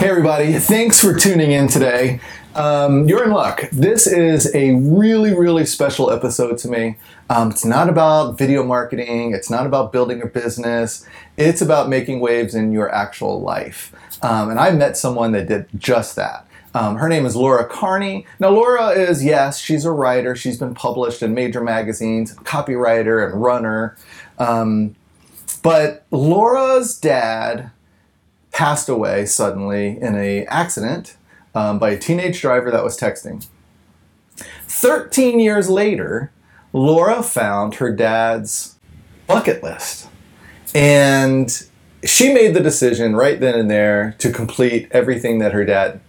Hey, everybody. Thanks for tuning in today. Um, you're in luck. This is a really, really special episode to me. Um, it's not about video marketing, it's not about building a business, it's about making waves in your actual life. Um, and I met someone that did just that. Um, her name is Laura Carney. Now, Laura is, yes, she's a writer. She's been published in major magazines, copywriter and runner. Um, but Laura's dad passed away suddenly in a accident um, by a teenage driver that was texting. 13 years later, Laura found her dad's bucket list. And she made the decision right then and there to complete everything that her dad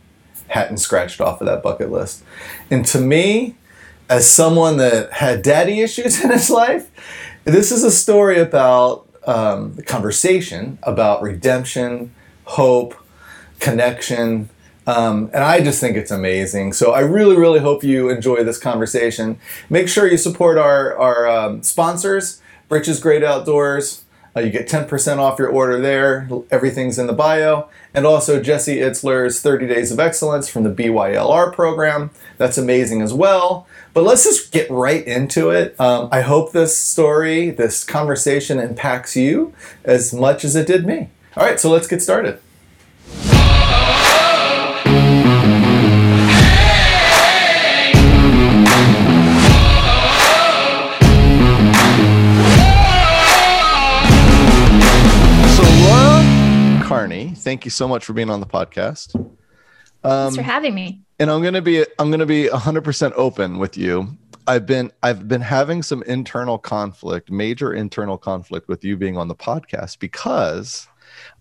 hadn't scratched off of that bucket list. And to me, as someone that had daddy issues in his life, this is a story about um, conversation, about redemption, hope, connection. Um, and I just think it's amazing. So I really, really hope you enjoy this conversation. Make sure you support our, our um, sponsors, Britches Great Outdoors. Uh, you get 10% off your order there. Everything's in the bio. And also Jesse Itzler's 30 Days of Excellence from the BYLR program. That's amazing as well. But let's just get right into it. Um, I hope this story, this conversation impacts you as much as it did me. All right, so let's get started. So Laura Carney, thank you so much for being on the podcast. Thanks for um, having me. and I'm gonna be I'm gonna be 100 percent open with you. I've been I've been having some internal conflict, major internal conflict with you being on the podcast because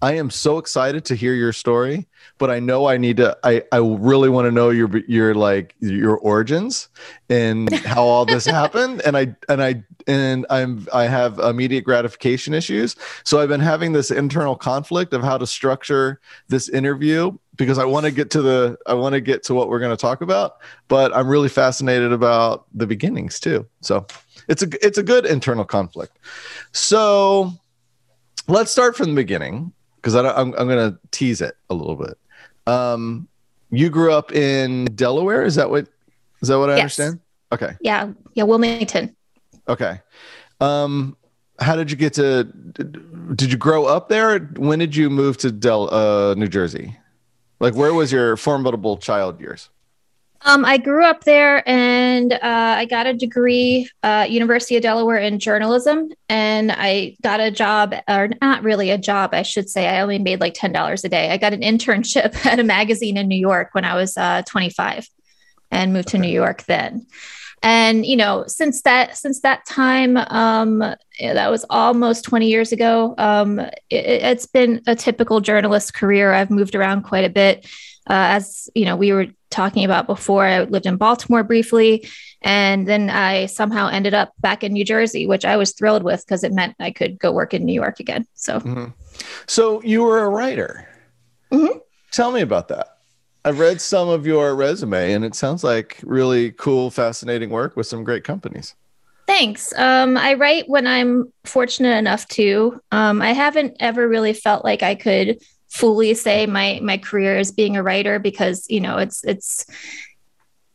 I am so excited to hear your story, but I know I need to I I really want to know your your like your origins and how all this happened and I and I and I'm I have immediate gratification issues. So I've been having this internal conflict of how to structure this interview because I want to get to the I want to get to what we're going to talk about, but I'm really fascinated about the beginnings too. So it's a it's a good internal conflict. So let's start from the beginning because I'm I'm going to tease it a little bit. Um, you grew up in Delaware. Is that what is that what I Yes. understand? Okay. Yeah, yeah, Wilmington. Okay. Um, how did you get to? Did you grow up there? When did you move to Del, uh, New Jersey? Like, where was your formidable child years? Um, I grew up there, and uh, I got a degree, uh, University of Delaware in journalism, and I got a job, or not really a job, I should say. I only made like ten dollars a day. I got an internship at a magazine in New York when I was uh, 25, and moved to New York then. And you know, since that since that time, um, that was almost 20 years ago. Um, it, it's been a typical journalist career. I've moved around quite a bit. Uh, as you know, we were talking about before, I lived in Baltimore briefly, and then I somehow ended up back in New Jersey, which I was thrilled with because it meant I could go work in New York again. So Mhm. So you were a writer. Mhm. Tell me about that. I've read some of your resume, and it sounds like really cool, fascinating work with some great companies. Thanks. Um, I write when I'm fortunate enough to. Um, I haven't ever really felt like I could fully say my my career is being a writer because you know it's it's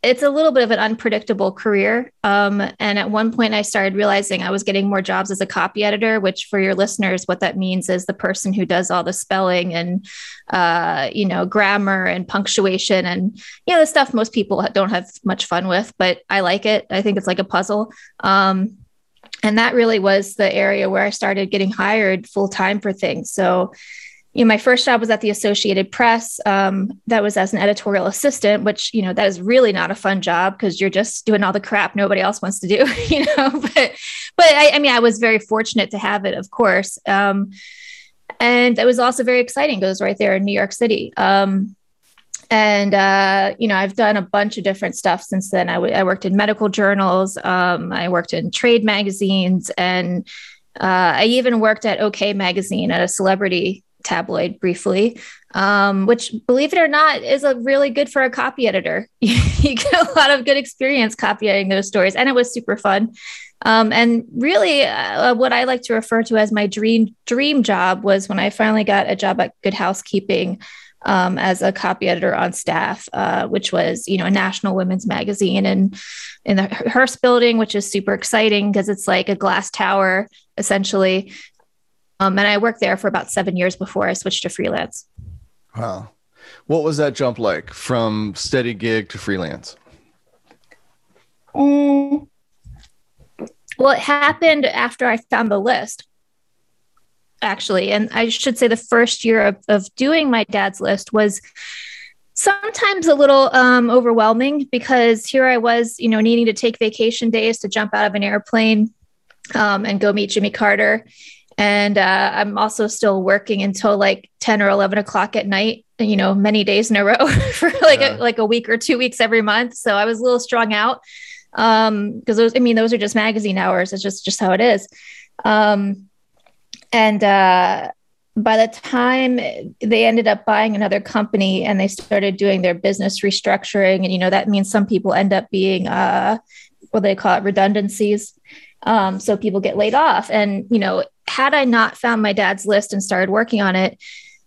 it's a little bit of an unpredictable career. Um, and at one point, I started realizing I was getting more jobs as a copy editor, which for your listeners, what that means is the person who does all the spelling and uh, you know grammar and punctuation and you know the stuff most people don't have much fun with, but I like it. I think it's like a puzzle. Um, and that really was the area where I started getting hired full time for things. So, you know, my first job was at the Associated Press. Um, that was as an editorial assistant, which you know that is really not a fun job because you're just doing all the crap nobody else wants to do. You know, but but I, I mean, I was very fortunate to have it, of course. Um, and it was also very exciting it was right there in New York City. Um, and uh, you know i've done a bunch of different stuff since then I, w- I worked in medical journals um, i worked in trade magazines and uh, i even worked at ok magazine at a celebrity tabloid briefly um, which believe it or not is a really good for a copy editor you get a lot of good experience copying those stories and it was super fun um, and really uh, what i like to refer to as my dream dream job was when i finally got a job at good housekeeping um, as a copy editor on staff, uh, which was you know a national women's magazine and in the Hearst building, which is super exciting because it's like a glass tower essentially. Um, and I worked there for about seven years before I switched to freelance. Wow. What was that jump like from steady gig to freelance? Mm. Well, it happened after I found the list, actually. And I should say the first year of, of doing my dad's list was sometimes a little um, overwhelming because here I was, you know, needing to take vacation days to jump out of an airplane um, and go meet Jimmy Carter. And uh, I'm also still working until like 10 or 11 o'clock at night, you know, many days in a row for like, yeah. a, like a week or two weeks every month. So I was a little strung out um because those i mean those are just magazine hours it's just just how it is um and uh by the time they ended up buying another company and they started doing their business restructuring and you know that means some people end up being uh what they call it redundancies um so people get laid off and you know had i not found my dad's list and started working on it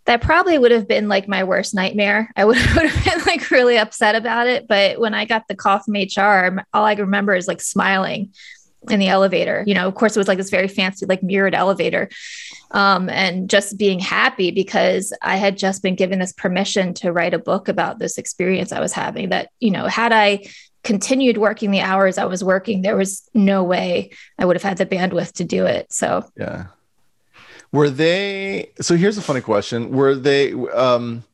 that probably would have been like my worst nightmare. I would, have been like really upset about it. But when I got the call from HR, all I remember is like smiling in the elevator. You know, of course, it was like this very fancy, like mirrored elevator. Um, and just being happy because I had just been given this permission to write a book about this experience I was having. That, you know, had I continued working the hours I was working, there was no way I would have had the bandwidth to do it. So, yeah. Were they? So here's a funny question: Were they? Um,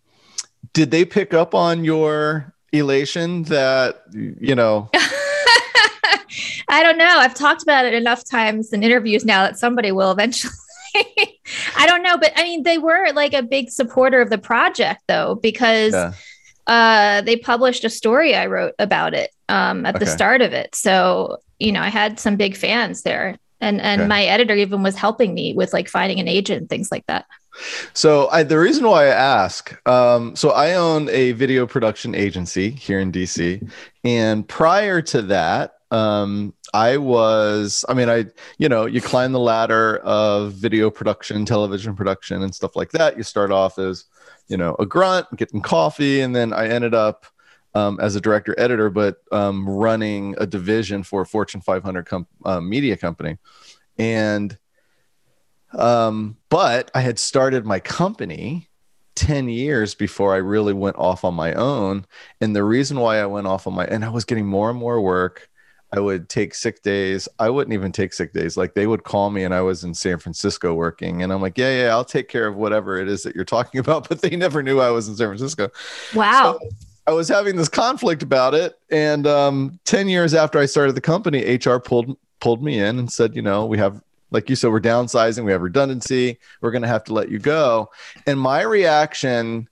did they pick up on your elation that you know? I don't know. I've talked about it enough times in interviews now that somebody will eventually. I don't know, but I mean, they were like a big supporter of the project, though, because yeah. uh, they published a story I wrote about it um, at okay. the start of it. So, you know, I had some big fans there and and okay. my editor even was helping me with like finding an agent things like that so I, the reason why i ask um, so i own a video production agency here in dc and prior to that um, i was i mean i you know you climb the ladder of video production television production and stuff like that you start off as you know a grunt getting coffee and then i ended up um, as a director editor, but um, running a division for a Fortune 500 com- uh, media company. And, um, but I had started my company 10 years before I really went off on my own. And the reason why I went off on my, and I was getting more and more work. I would take sick days. I wouldn't even take sick days. Like they would call me and I was in San Francisco working. And I'm like, yeah, yeah, I'll take care of whatever it is that you're talking about. But they never knew I was in San Francisco. Wow. So, I was having this conflict about it, and um, ten years after I started the company, HR pulled pulled me in and said, you know, we have, like you said, we're downsizing, we have redundancy, we're going to have to let you go. And my reaction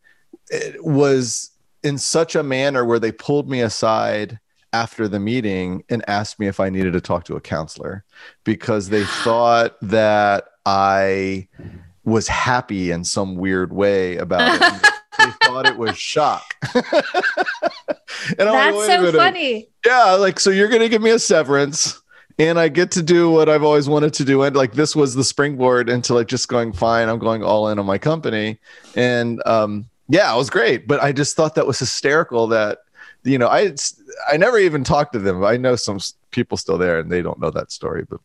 was in such a manner where they pulled me aside after the meeting and asked me if I needed to talk to a counselor because they thought that I was happy in some weird way about it. they thought it was shock. and That's like, so funny. Yeah, like so you're gonna give me a severance and I get to do what I've always wanted to do. And like this was the springboard into like just going fine. I'm going all in on my company, and um, yeah, it was great. But I just thought that was hysterical. That you know, I I never even talked to them. I know some people still there, and they don't know that story. But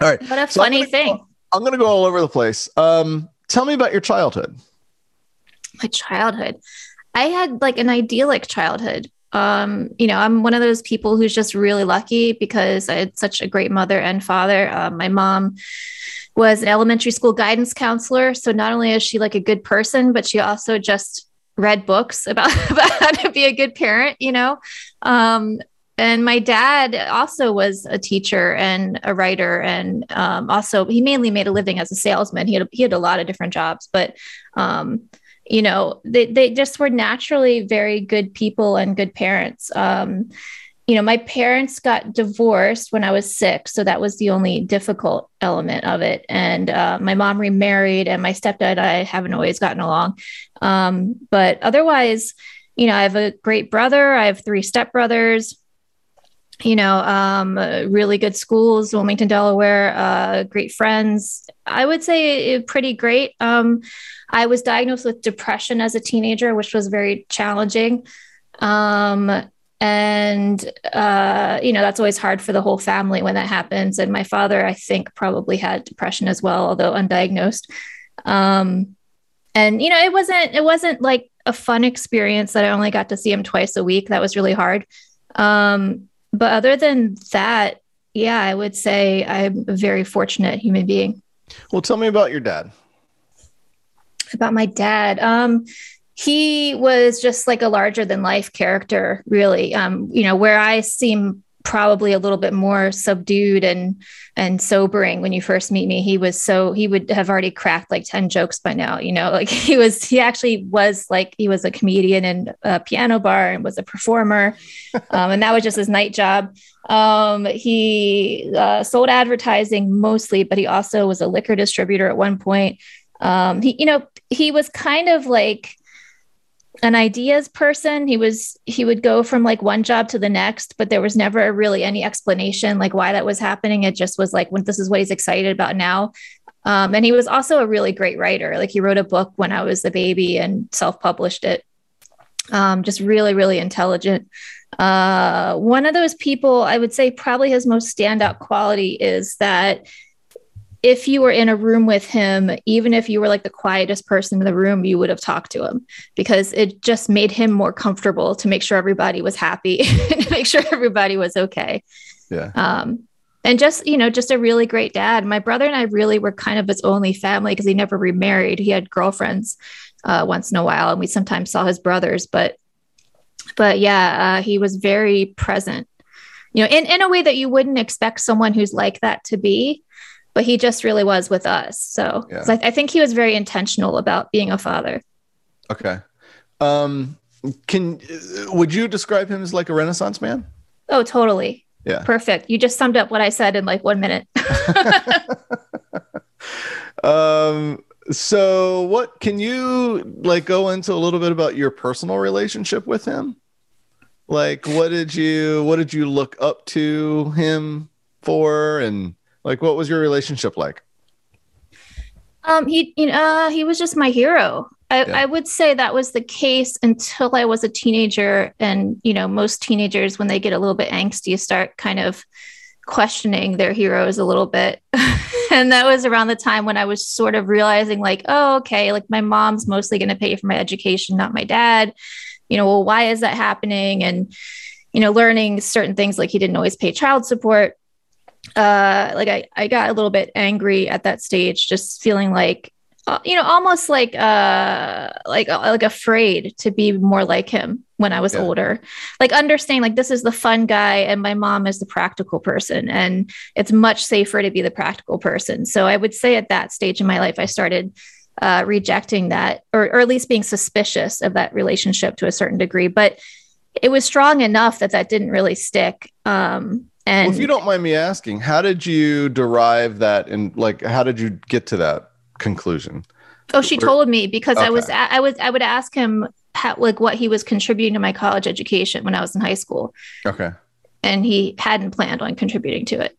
all right, what a so funny I'm thing. Go, I'm gonna go all over the place. Um, tell me about your childhood my childhood. I had like an idyllic childhood. Um, you know, I'm one of those people who's just really lucky because I had such a great mother and father. Uh, my mom was an elementary school guidance counselor. So not only is she like a good person, but she also just read books about, about how to be a good parent, you know? Um, and my dad also was a teacher and a writer and um, also he mainly made a living as a salesman he had, he had a lot of different jobs but um, you know they, they just were naturally very good people and good parents. Um, you know my parents got divorced when i was six so that was the only difficult element of it. And uh, my mom remarried and my stepdad i haven't always gotten along. Um, but otherwise you know i have a great brother i have three stepbrothers you know, um, really good schools, Wilmington, Delaware, uh, great friends. I would say pretty great. Um, I was diagnosed with depression as a teenager, which was very challenging. Um, and, uh, you know, that's always hard for the whole family when that happens. And my father, I think, probably had depression as well, although undiagnosed. Um, and, you know, it wasn't, it wasn't like a fun experience that I only got to see him twice a week. That was really hard. But other than that, yeah, I would say I'm a very fortunate human being. Well, tell me about your dad. About my dad. Um, he was just like a larger than life character, really. Um, you know, where I seem probably a little bit more subdued and and sobering when you first meet me. He was so he would have already cracked like 10 jokes by now you know like he was he actually was like he was a comedian in a piano bar and was a performer um, and that was just his night job. Um, he uh, sold advertising mostly but he also was a liquor distributor at one point. Um, he you know he was kind of like an ideas person. He was he would go from like one job to the next but there was never really any explanation like why that was happening. It just was like when this is what he's excited about now. Um, and he was also a really great writer. Like he wrote a book when i was a baby and self-published it. Um, just really really intelligent. Uh, one of those people i would say probably his most standout quality is that if you were in a room with him, even if you were like the quietest person in the room, you would have talked to him because it just made him more comfortable to make sure everybody was happy to make sure everybody was okay. Yeah. Um, and just, you know, just a really great dad. My brother and I really were kind of his only family because he never remarried. He had girlfriends uh, once in a while, and we sometimes saw his brothers. But, but yeah, uh, he was very present, you know, in, in a way that you wouldn't expect someone who's like that to be but he just really was with us. So, yeah. I, I, think he was very intentional about being a father. Okay. Um, can would you describe him as like a Renaissance man? Oh, totally. Yeah. Perfect. You just summed up what I said in like one minute. um. So, what can you like go into a little bit about your personal relationship with him? Like, what did you what did you look up to him for, and like, what was your relationship like? Um, he, you know, uh, he was just my hero. I, yeah. I would say that was the case until I was a teenager. And, you know, most teenagers, when they get a little bit angsty, start kind of questioning their heroes a little bit. and that was around the time when I was sort of realizing, like, oh, okay, like my mom's mostly going to pay for my education, not my dad. You know, well, why is that happening? And, you know, learning certain things like he didn't always pay child support uh like I, I got a little bit angry at that stage just feeling like uh, you know almost like uh like uh, like afraid to be more like him when i was yeah. older. Like understanding like this is the fun guy and my mom is the practical person and it's much safer to be the practical person. So i would say at that stage in my life i started uh, rejecting that or, or at least being suspicious of that relationship to a certain degree. But it was strong enough that that didn't really stick um and well, if you don't mind me asking, how did you derive that and like how did you get to that conclusion? Oh, she told me because okay. I was I was I would ask him how, like what he was contributing to my college education when I was in high school. Okay. And he hadn't planned on contributing to it.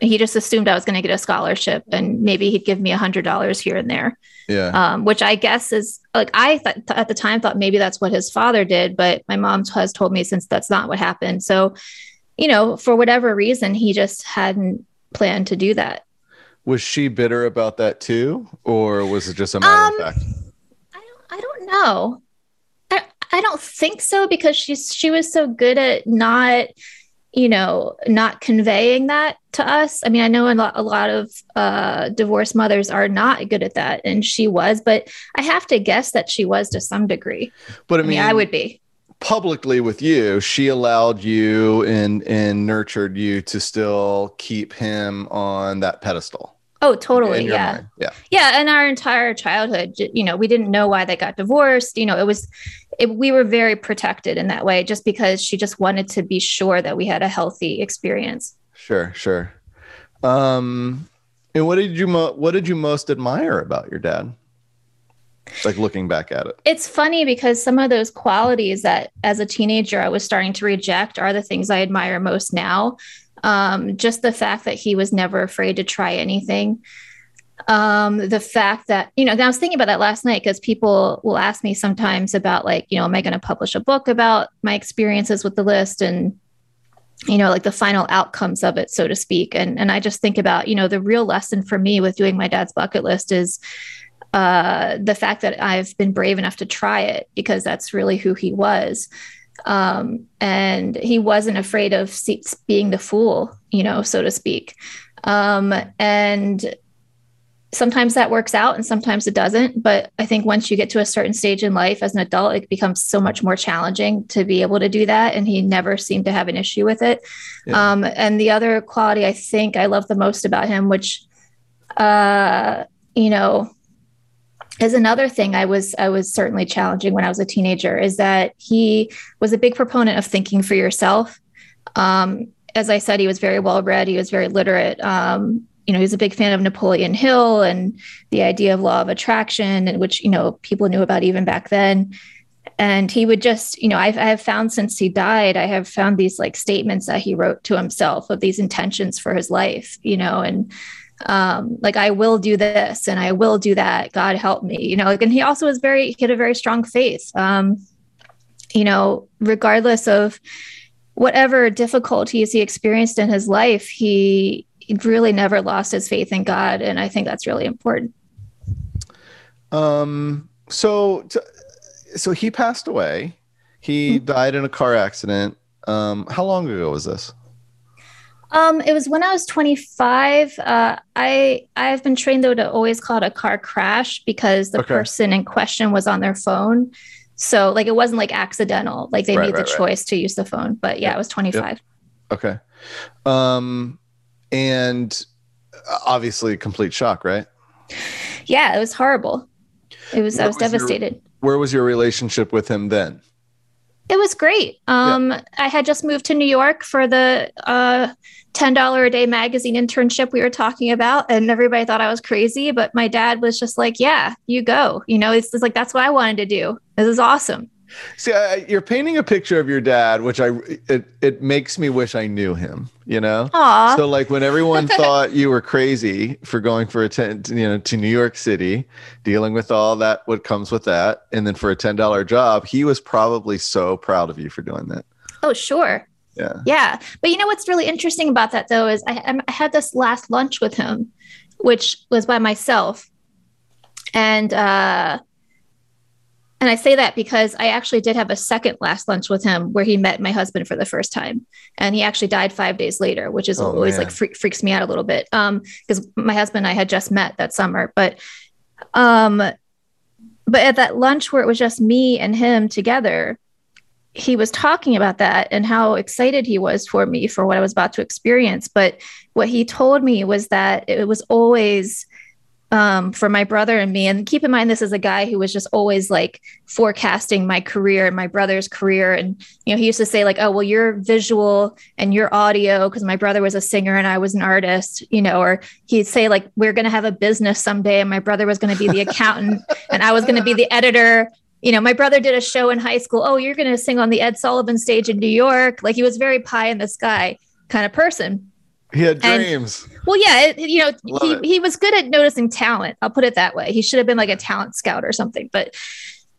He just assumed I was going to get a scholarship and maybe he'd give me a hundred dollars here and there. Yeah. Um, which I guess is like I th- at the time thought maybe that's what his father did, but my mom has told me since that's not what happened. So you know, for whatever reason, he just hadn't planned to do that. Was she bitter about that too, or was it just a matter um, of fact? I don't, I don't know. I, I don't think so because she's she was so good at not, you know, not conveying that to us. I mean, I know a lot, a lot of uh, divorced mothers are not good at that, and she was, but I have to guess that she was to some degree. But I mean, I, mean, I would be publicly with you, she allowed you and and nurtured you to still keep him on that pedestal. Oh, totally. Yeah. Mind. Yeah. Yeah. And our entire childhood, you know, we didn't know why they got divorced. You know, it was, it, we were very protected in that way just because she just wanted to be sure that we had a healthy experience. Sure. Sure. Um, and what did you, mo- what did you most admire about your dad? Like looking back at it. It's funny because some of those qualities that as a teenager i was starting to reject are the things i admire most now. Um, just the fact that he was never afraid to try anything. Um, the fact that you know i was thinking about that last night because people will ask me sometimes about like you know am i going to publish a book about my experiences with the list and you know like the final outcomes of it so to speak. And and i just think about you know the real lesson for me with doing my dad's bucket list is uh, the fact that I've been brave enough to try it because that's really who he was. Um, and he wasn't afraid of being the fool, you know, so to speak. Um, and sometimes that works out and sometimes it doesn't. But I think once you get to a certain stage in life as an adult, it becomes so much more challenging to be able to do that. And he never seemed to have an issue with it. Yeah. Um, and the other quality I think I love the most about him, which, uh, you know, is another thing I was I was certainly challenging when I was a teenager is that he was a big proponent of thinking for yourself. Um, as I said, he was very well read. He was very literate. Um, you know, he was a big fan of Napoleon Hill and the idea of law of attraction, and which you know people knew about even back then. And he would just, you know, I've, I have found since he died, I have found these like statements that he wrote to himself of these intentions for his life, you know, and um, like I will do this and I will do that. God help me, you know. Like, and he also was very he had a very strong faith. Um, you know, regardless of whatever difficulties he experienced in his life, he, really never lost his faith in God, and I think that's really important. Um. So, so he passed away. He mm-hmm. died in a car accident. Um. How long ago was this? Um, it was when I was 25. Uh, I I've been trained though to always call it a car crash because the okay. person in question was on their phone. So like it wasn't like accidental. Like they right, made right, the right. choice to use the phone. But yeah, yep. it was 25. Yep. Okay. Um, and uh, obviously complete shock, right? Yeah, it was horrible. It was. Where I was, was devastated. Your, where was your relationship with him then? It was great. Um, yeah. I had just moved to New York for the uh, $10 a day magazine internship we were talking about, and everybody thought I was crazy. But my dad was just like, Yeah, you go. You know, it's, it's like, that's what I wanted to do. This is awesome. See, I, you're painting a picture of your dad, which I it it makes me wish I knew him. You know, Aww. so like when everyone thought you were crazy for going for a ten, you know, to New York City, dealing with all that what comes with that, and then for a ten dollar job, he was probably so proud of you for doing that. Oh, sure. Yeah. Yeah, but you know what's really interesting about that though is I, I had this last lunch with him, which was by myself, and. uh and I say that because I actually did have a second last lunch with him where he met my husband for the first time. And he actually died five days later, which is oh, always man. like freak, freaks me out a little bit. Um, because my husband and I had just met that summer. But um, but at that lunch where it was just me and him together, he was talking about that and how excited he was for me for what I was about to experience. But what he told me was that it was always um, for my brother and me. And keep in mind, this is a guy who was just always like forecasting my career and my brother's career. And, you know, he used to say, like, oh, well, you're visual and you're audio because my brother was a singer and I was an artist, you know, or he'd say, like, we're going to have a business someday and my brother was going to be the accountant and I was going to be the editor. You know, my brother did a show in high school. Oh, you're going to sing on the Ed Sullivan stage in New York. Like, he was very pie in the sky kind of person. He had dreams. And, well, yeah, it, you know, he, he was good at noticing talent. I'll put it that way. He should have been like a talent scout or something. But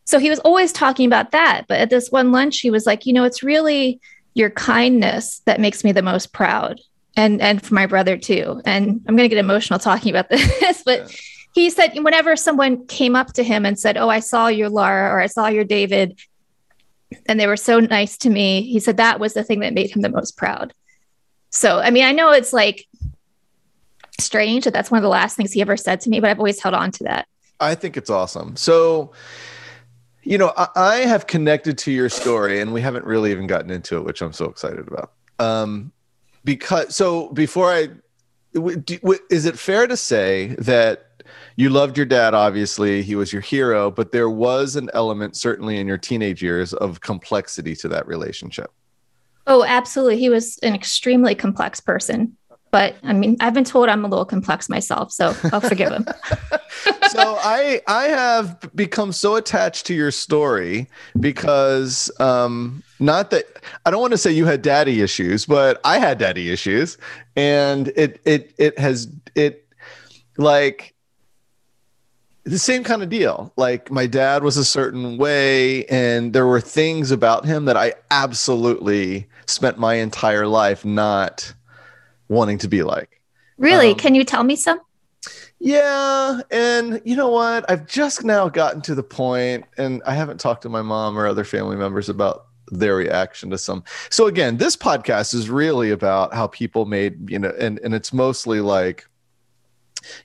so he was always talking about that. But at this one lunch, he was like, you know, it's really your kindness that makes me the most proud. And and for my brother too. And I'm gonna get emotional talking about this, but yeah. he said whenever someone came up to him and said, Oh, I saw your Laura or I saw your David, and they were so nice to me, he said that was the thing that made him the most proud. So, I mean, I know it's like strange that that's one of the last things he ever said to me, but I've always held on to that. I think it's awesome. So, you know, I, I have connected to your story, and we haven't really even gotten into it, which I'm so excited about. Um, because so before I, is it fair to say that you loved your dad? Obviously, he was your hero, but there was an element, certainly in your teenage years, of complexity to that relationship. Oh, absolutely. He was an extremely complex person. but I mean, I've been told I'm a little complex myself, so I'll forgive him. so I I have become so attached to your story because um not that I don't want to say you had daddy issues, but I had daddy issues and it it it has it like the same kind of deal. Like my dad was a certain way, and there were things about him that I absolutely spent my entire life not wanting to be like. Really? Um, Can you tell me some? Yeah. And you know what? I've just now gotten to the point, and I haven't talked to my mom or other family members about their reaction to some. So again, this podcast is really about how people made, you know, and, and it's mostly like,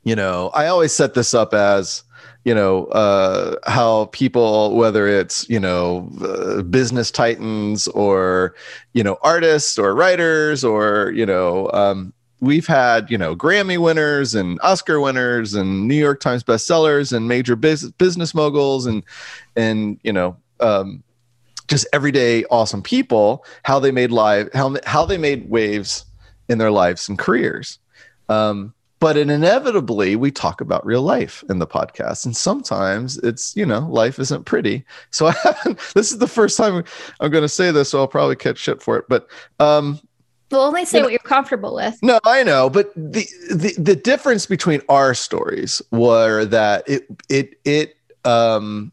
you know, I always set this up as, you know, uh, how people, whether it's, you know, uh, business titans or, you know, artists or writers or, you know, um, we've had, you know, Grammy winners and Oscar winners and New York Times bestsellers and major biz- business moguls and, and, you know, um, just everyday awesome people, how they made live, how, how they made waves in their lives and careers. Um, but inevitably we talk about real life in the podcast and sometimes it's you know life isn't pretty so i haven't this is the first time i'm going to say this so i'll probably catch shit for it but um We'll only say you know, what you're comfortable with. No, I know, but the, the the difference between our stories were that it it it um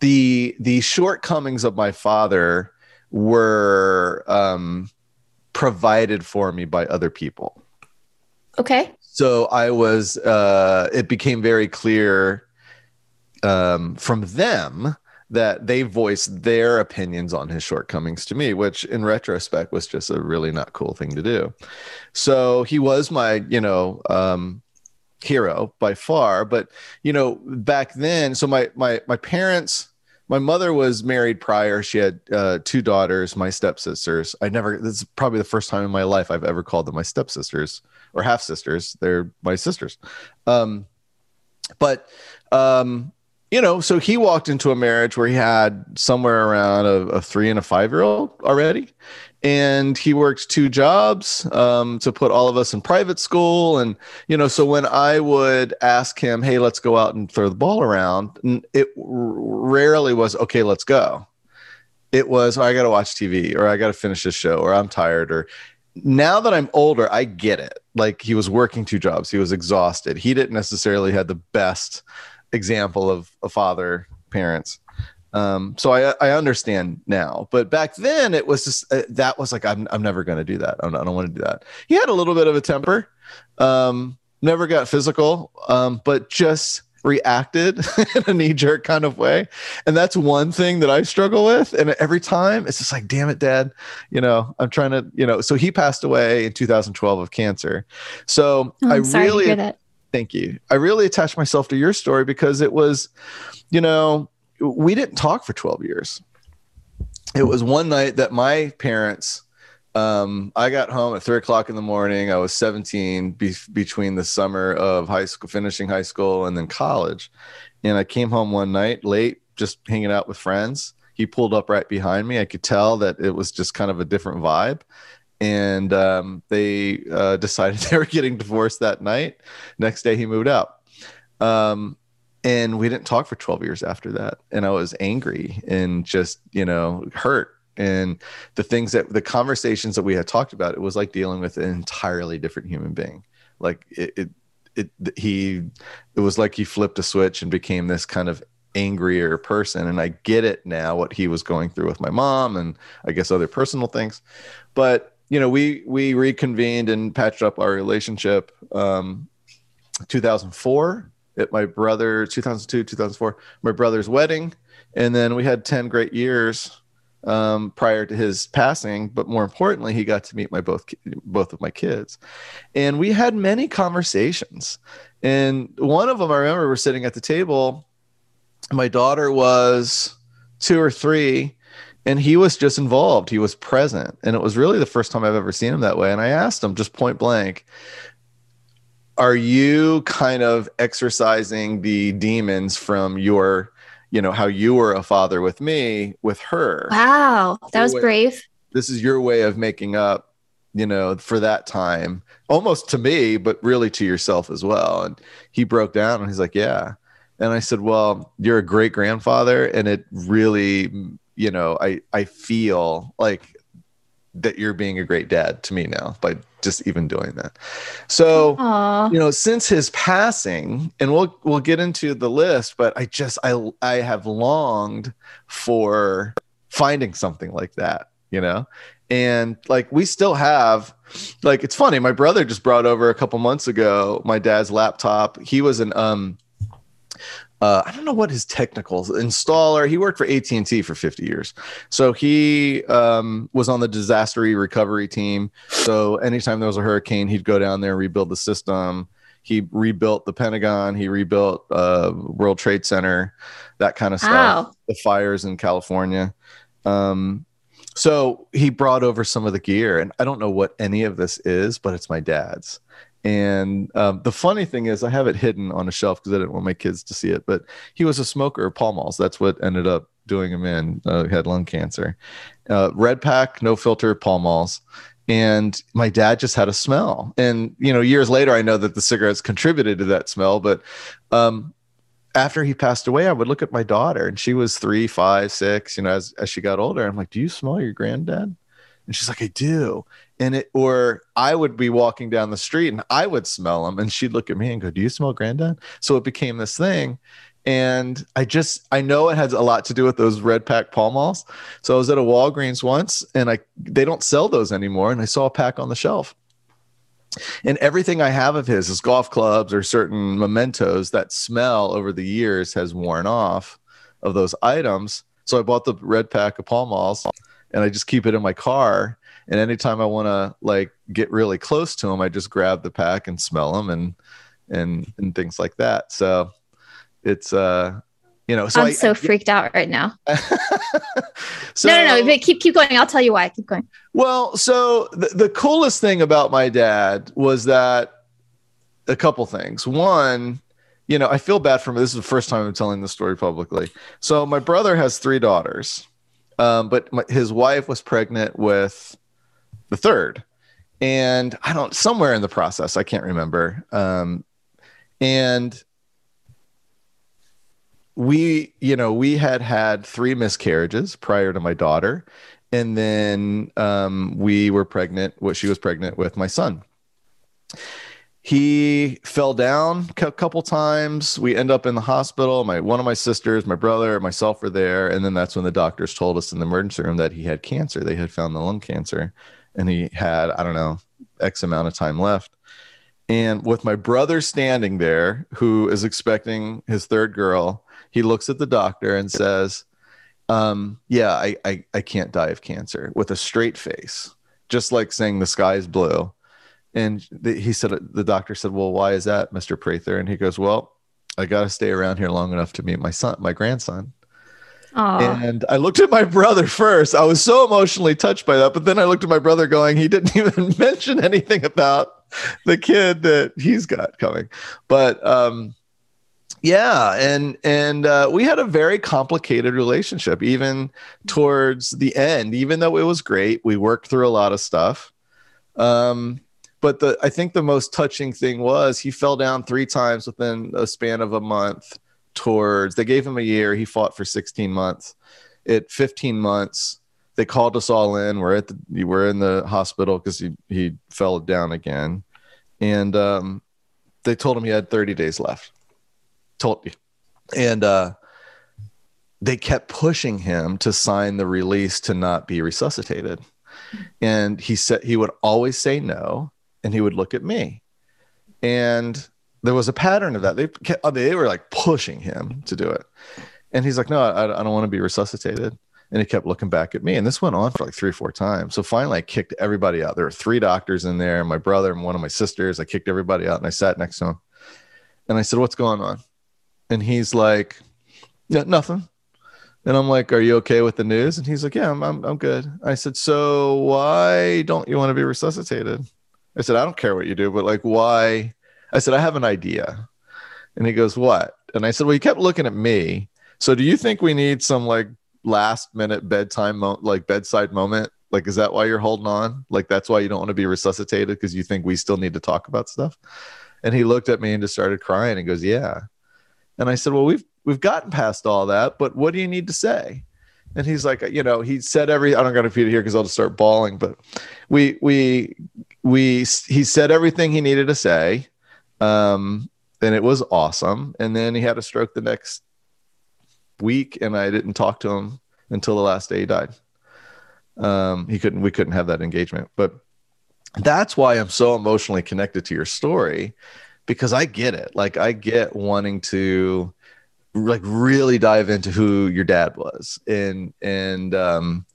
the the shortcomings of my father were um provided for me by other people. Okay so I was, uh, it became very clear um, from them that they voiced their opinions on his shortcomings to me, which in retrospect was just a really not cool thing to do. So he was my, you know, um, hero by far. But you know, back then, so my my my parents, my mother was married prior. She had uh, two daughters, my stepsisters. I never. This is probably the first time in my life I've ever called them my stepsisters or half sisters. They're my sisters. Um, but um, you know, so he walked into a marriage where he had somewhere around a, a three and a five year old already. And he worked two jobs um, to put all of us in private school. And, you know, so when I would ask him, hey, let's go out and throw the ball around, it rarely was, okay, let's go. It was, oh, I got to watch TV or I got to finish this show or I'm tired or now that I'm older, I get it. Like he was working two jobs, he was exhausted. He didn't necessarily have the best example of a father parents. Um, so I I understand now, but back then it was just uh, that was like I'm I'm never going to do that. I'm, I don't want to do that. He had a little bit of a temper. Um, never got physical, um, but just reacted in a knee jerk kind of way. And that's one thing that I struggle with. And every time it's just like, damn it, dad, you know, I'm trying to, you know, so he passed away in 2012 of cancer. So oh, I really, thank you. I really attached myself to your story because it was, you know, we didn't talk for 12 years. It was one night that my parents, um, I got home at three o'clock in the morning. I was 17 be- between the summer of high school, finishing high school, and then college. And I came home one night late, just hanging out with friends. He pulled up right behind me. I could tell that it was just kind of a different vibe. And um, they uh, decided they were getting divorced that night. Next day, he moved out. Um, and we didn't talk for 12 years after that. And I was angry and just, you know, hurt and the things that the conversations that we had talked about it was like dealing with an entirely different human being. Like it, it it he it was like he flipped a switch and became this kind of angrier person. And i get it now what he was going through with my mom and i guess other personal things. But you know we we reconvened and patched up our relationship um 2004 at my brother 2002 2004 my brother's wedding. And then we had 10 great years um, prior to his passing, but more importantly, he got to meet my both both of my kids, and we had many conversations. And one of them, I remember, we're sitting at the table. My daughter was two or three, and he was just involved. He was present, and it was really the first time I've ever seen him that way. And I asked him just point blank, "Are you kind of exercising the demons from your?" You know how you were a father with me with her wow that was way, brave this is your way of making up you know, for that time, almost to me, but really to yourself as well. And he broke down and he's like, Yeah. And I said, Well, you're a great grandfather. And it really, you know, I, I feel like that you're being a great dad to me now by just even doing that. So, Aw. you know, since his passing, and we'll we'll get into the list, but I just I I have longed for finding something like that, you know? And like we still have like it's funny, my brother just brought over a couple months ago my dad's laptop. He was an um uh, I don't know what his technical installer. He worked for AT and T for 50 years, so he um, was on the disaster recovery team. So anytime there was a hurricane, he'd go down there and rebuild the system. He rebuilt the Pentagon. He rebuilt uh, World Trade Center, that kind of stuff. Wow. The fires in California. Um, so he brought over some of the gear, and I don't know what any of this is, but it's my dad's. And um, the funny thing is, I have it hidden on a shelf because I didn't want my kids to see it. But he was a smoker of Pall Malls. That's what ended up doing him in. Uh, he had lung cancer. Uh, red pack, no filter, Pall Malls. And my dad just had a smell. And you know, years later, I know that the cigarettes contributed to that smell. But um, after he passed away, I would look at my daughter, and she was three, five, six. You know, as as she got older, I'm like, "Do you smell your granddad?" And she's like, I do. And it, or I would be walking down the street and I would smell them And she'd look at me and go, Do you smell granddad? So it became this thing. And I just, I know it has a lot to do with those red pack Pall Malls. So I was at a Walgreens once and I, they don't sell those anymore. And I saw a pack on the shelf. And everything I have of his is golf clubs or certain mementos that smell over the years has worn off of those items. So I bought the red pack of Pall Malls and I just keep it in my car. And anytime I want to like get really close to them, I just grab the pack and smell them and and and things like that. So it's uh you know so I'm I, so freaked out right now. so, no, no, no. but Keep keep going. I'll tell you why. Keep going. Well, so the, the coolest thing about my dad was that a couple things. One, you know, I feel bad for me. This is the first time I'm telling this story publicly. So my brother has three daughters, um, but my, his wife was pregnant with the third, and I don't somewhere in the process I can't remember. Um, and we, you know, we had had three miscarriages prior to my daughter, and then um, we were pregnant. What she was pregnant with my son. He fell down a couple times. We end up in the hospital. My one of my sisters, my brother, myself were there, and then that's when the doctors told us in the emergency room that he had cancer. They had found the lung cancer, and he had I don't know x amount of time left. And with my brother standing there, who is expecting his third girl, he looks at the doctor and says, um, "Yeah, I, I I can't die of cancer," with a straight face, just like saying the sky is blue. And the, he said, the doctor said, "Well, why is that, Mister Prather?" And he goes, "Well, I got to stay around here long enough to meet my son, my grandson." Oh, And I looked at my brother first. I was so emotionally touched by that. But then I looked at my brother going, he didn't even mention anything about the kid that he's got coming. But um, yeah, and and uh, we had a very complicated relationship, even towards the end. Even though it was great, we worked through a lot of stuff. Um, but the I think the most touching thing was he fell down three times within a span of a month towards they gave him a year. He fought for 16 months. At 15 months they called us all in. We're at the we're in the hospital because he, he fell down again. And um, they told him he had 30 days left. Told you. And uh, they kept pushing him to sign the release to not be resuscitated. And he said he would always say no and he would look at me. And there was a pattern of that. They kept, uh, they were like pushing him to do it, and he's like, "No, I, I don't want to be resuscitated." And he kept looking back at me, and this went on for like three or four times. So finally, I kicked everybody out. There were three doctors in there, my brother and one of my sisters. I kicked everybody out, and I sat next to him, and I said, "What's going on?" And he's like, "Yeah, nothing." And I'm like, "Are you okay with the news?" And he's like, "Yeah, I'm, I'm, I'm good." I said, "So why don't you want to be resuscitated?" I said, "I don't care what you do, but like, why?" I said, I have an idea. And he goes, What? And I said, Well, he kept looking at me. So do you think we need some like last minute bedtime, mo- like bedside moment Like, is that why you're holding on? Like, that's why you don't want to be resuscitated because you think we still need to talk about stuff? And he looked at me and just started crying and goes, Yeah. And I said, Well, we've we've gotten past all that, but what do you need to say? And he's like, you know, he said every I don't gotta repeat it here because I'll just start bawling, but we we we he said everything he needed to say. Um, and it was awesome. And then he had a stroke the next week, and I didn't talk to him until the last day he died. Um, he couldn't we couldn't have that engagement. But that's why I'm so emotionally connected to your story because I get it. Like I get wanting to like really dive into who your dad was and and um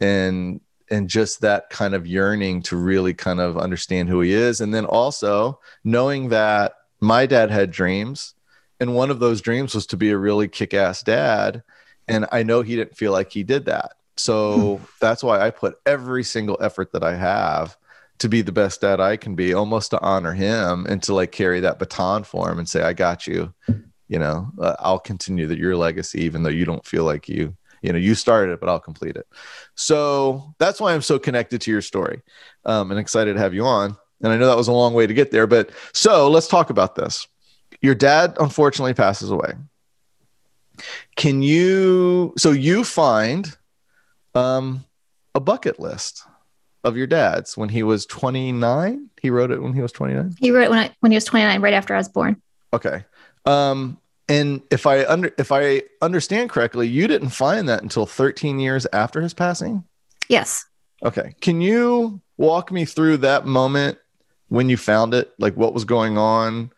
and and just that kind of yearning to really kind of understand who he is. And then also knowing that my dad had dreams and one of those dreams was to be a really kick-ass dad and i know he didn't feel like he did that. So hmm. that's why i put every single effort that i have to be the best dad i can be almost to honor him and to like carry that baton for him and say i got you. You know uh, i'll continue that your legacy even though you don't feel like you you know you started it but i'll complete it. So that's why i'm so connected to your story um, and excited to have you on. And i know that was a long way to get there but so let's talk about this. Your dad unfortunately passes away. Can you so you find um, a bucket list of your dad's. When he was 29 he wrote it when he was 29 he wrote it when, I, when he was 29 right after i was born. Okay. Um, and if I under if I understand correctly, you didn't find that until 13 years after his passing. Yes. Okay. Can you walk me through that moment when you found it? Like what was going on?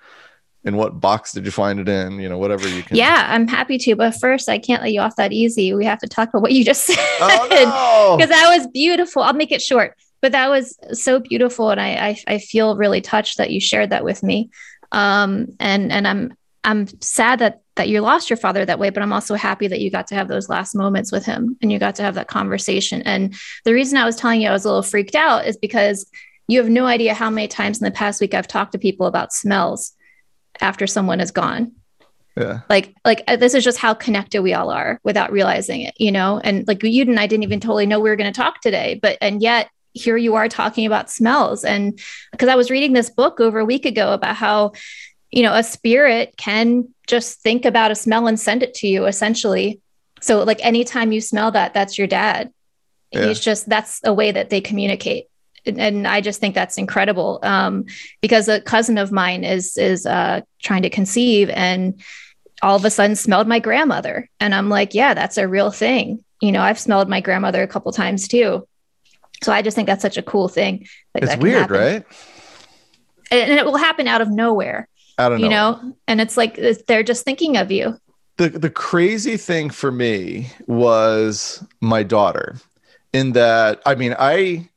And what box did you find it in? You know, whatever you can. Yeah, I'm happy to. But first, I can't let you off that easy. We have to talk about what you just said. Oh, Because no. that was beautiful. I'll make it short. But that was so beautiful. And I, I, I feel really touched that you shared that with me. Um, and and I'm I'm sad that that you lost your father that way, but I'm also happy that you got to have those last moments with him and you got to have that conversation. And the reason I was telling you I was a little freaked out is because you have no idea how many times in the past week I've talked to people about smells after someone is gone. Yeah. Like, like uh, this is just how connected we all are without realizing it, you know? And like you and I didn't even totally know we were going to talk today, but, and yet here you are talking about smells. And because I was reading this book over a week ago about how you know, a spirit can just think about a smell and send it to you essentially. So like anytime you smell that, that's your dad. Yeah. He's just that's a way that they communicate. And, and I just think that's incredible. Um, because a cousin of mine is is uh, trying to conceive and all of a sudden smelled my grandmother. And I'm like, yeah, that's a real thing. You know, I've smelled my grandmother a couple times too. So I just think that's such a cool thing. it's weird, happen. right? And, and it will happen out of nowhere. I don't know. You know, and it's like they're just thinking of you. The the crazy thing for me was my daughter, in that I mean I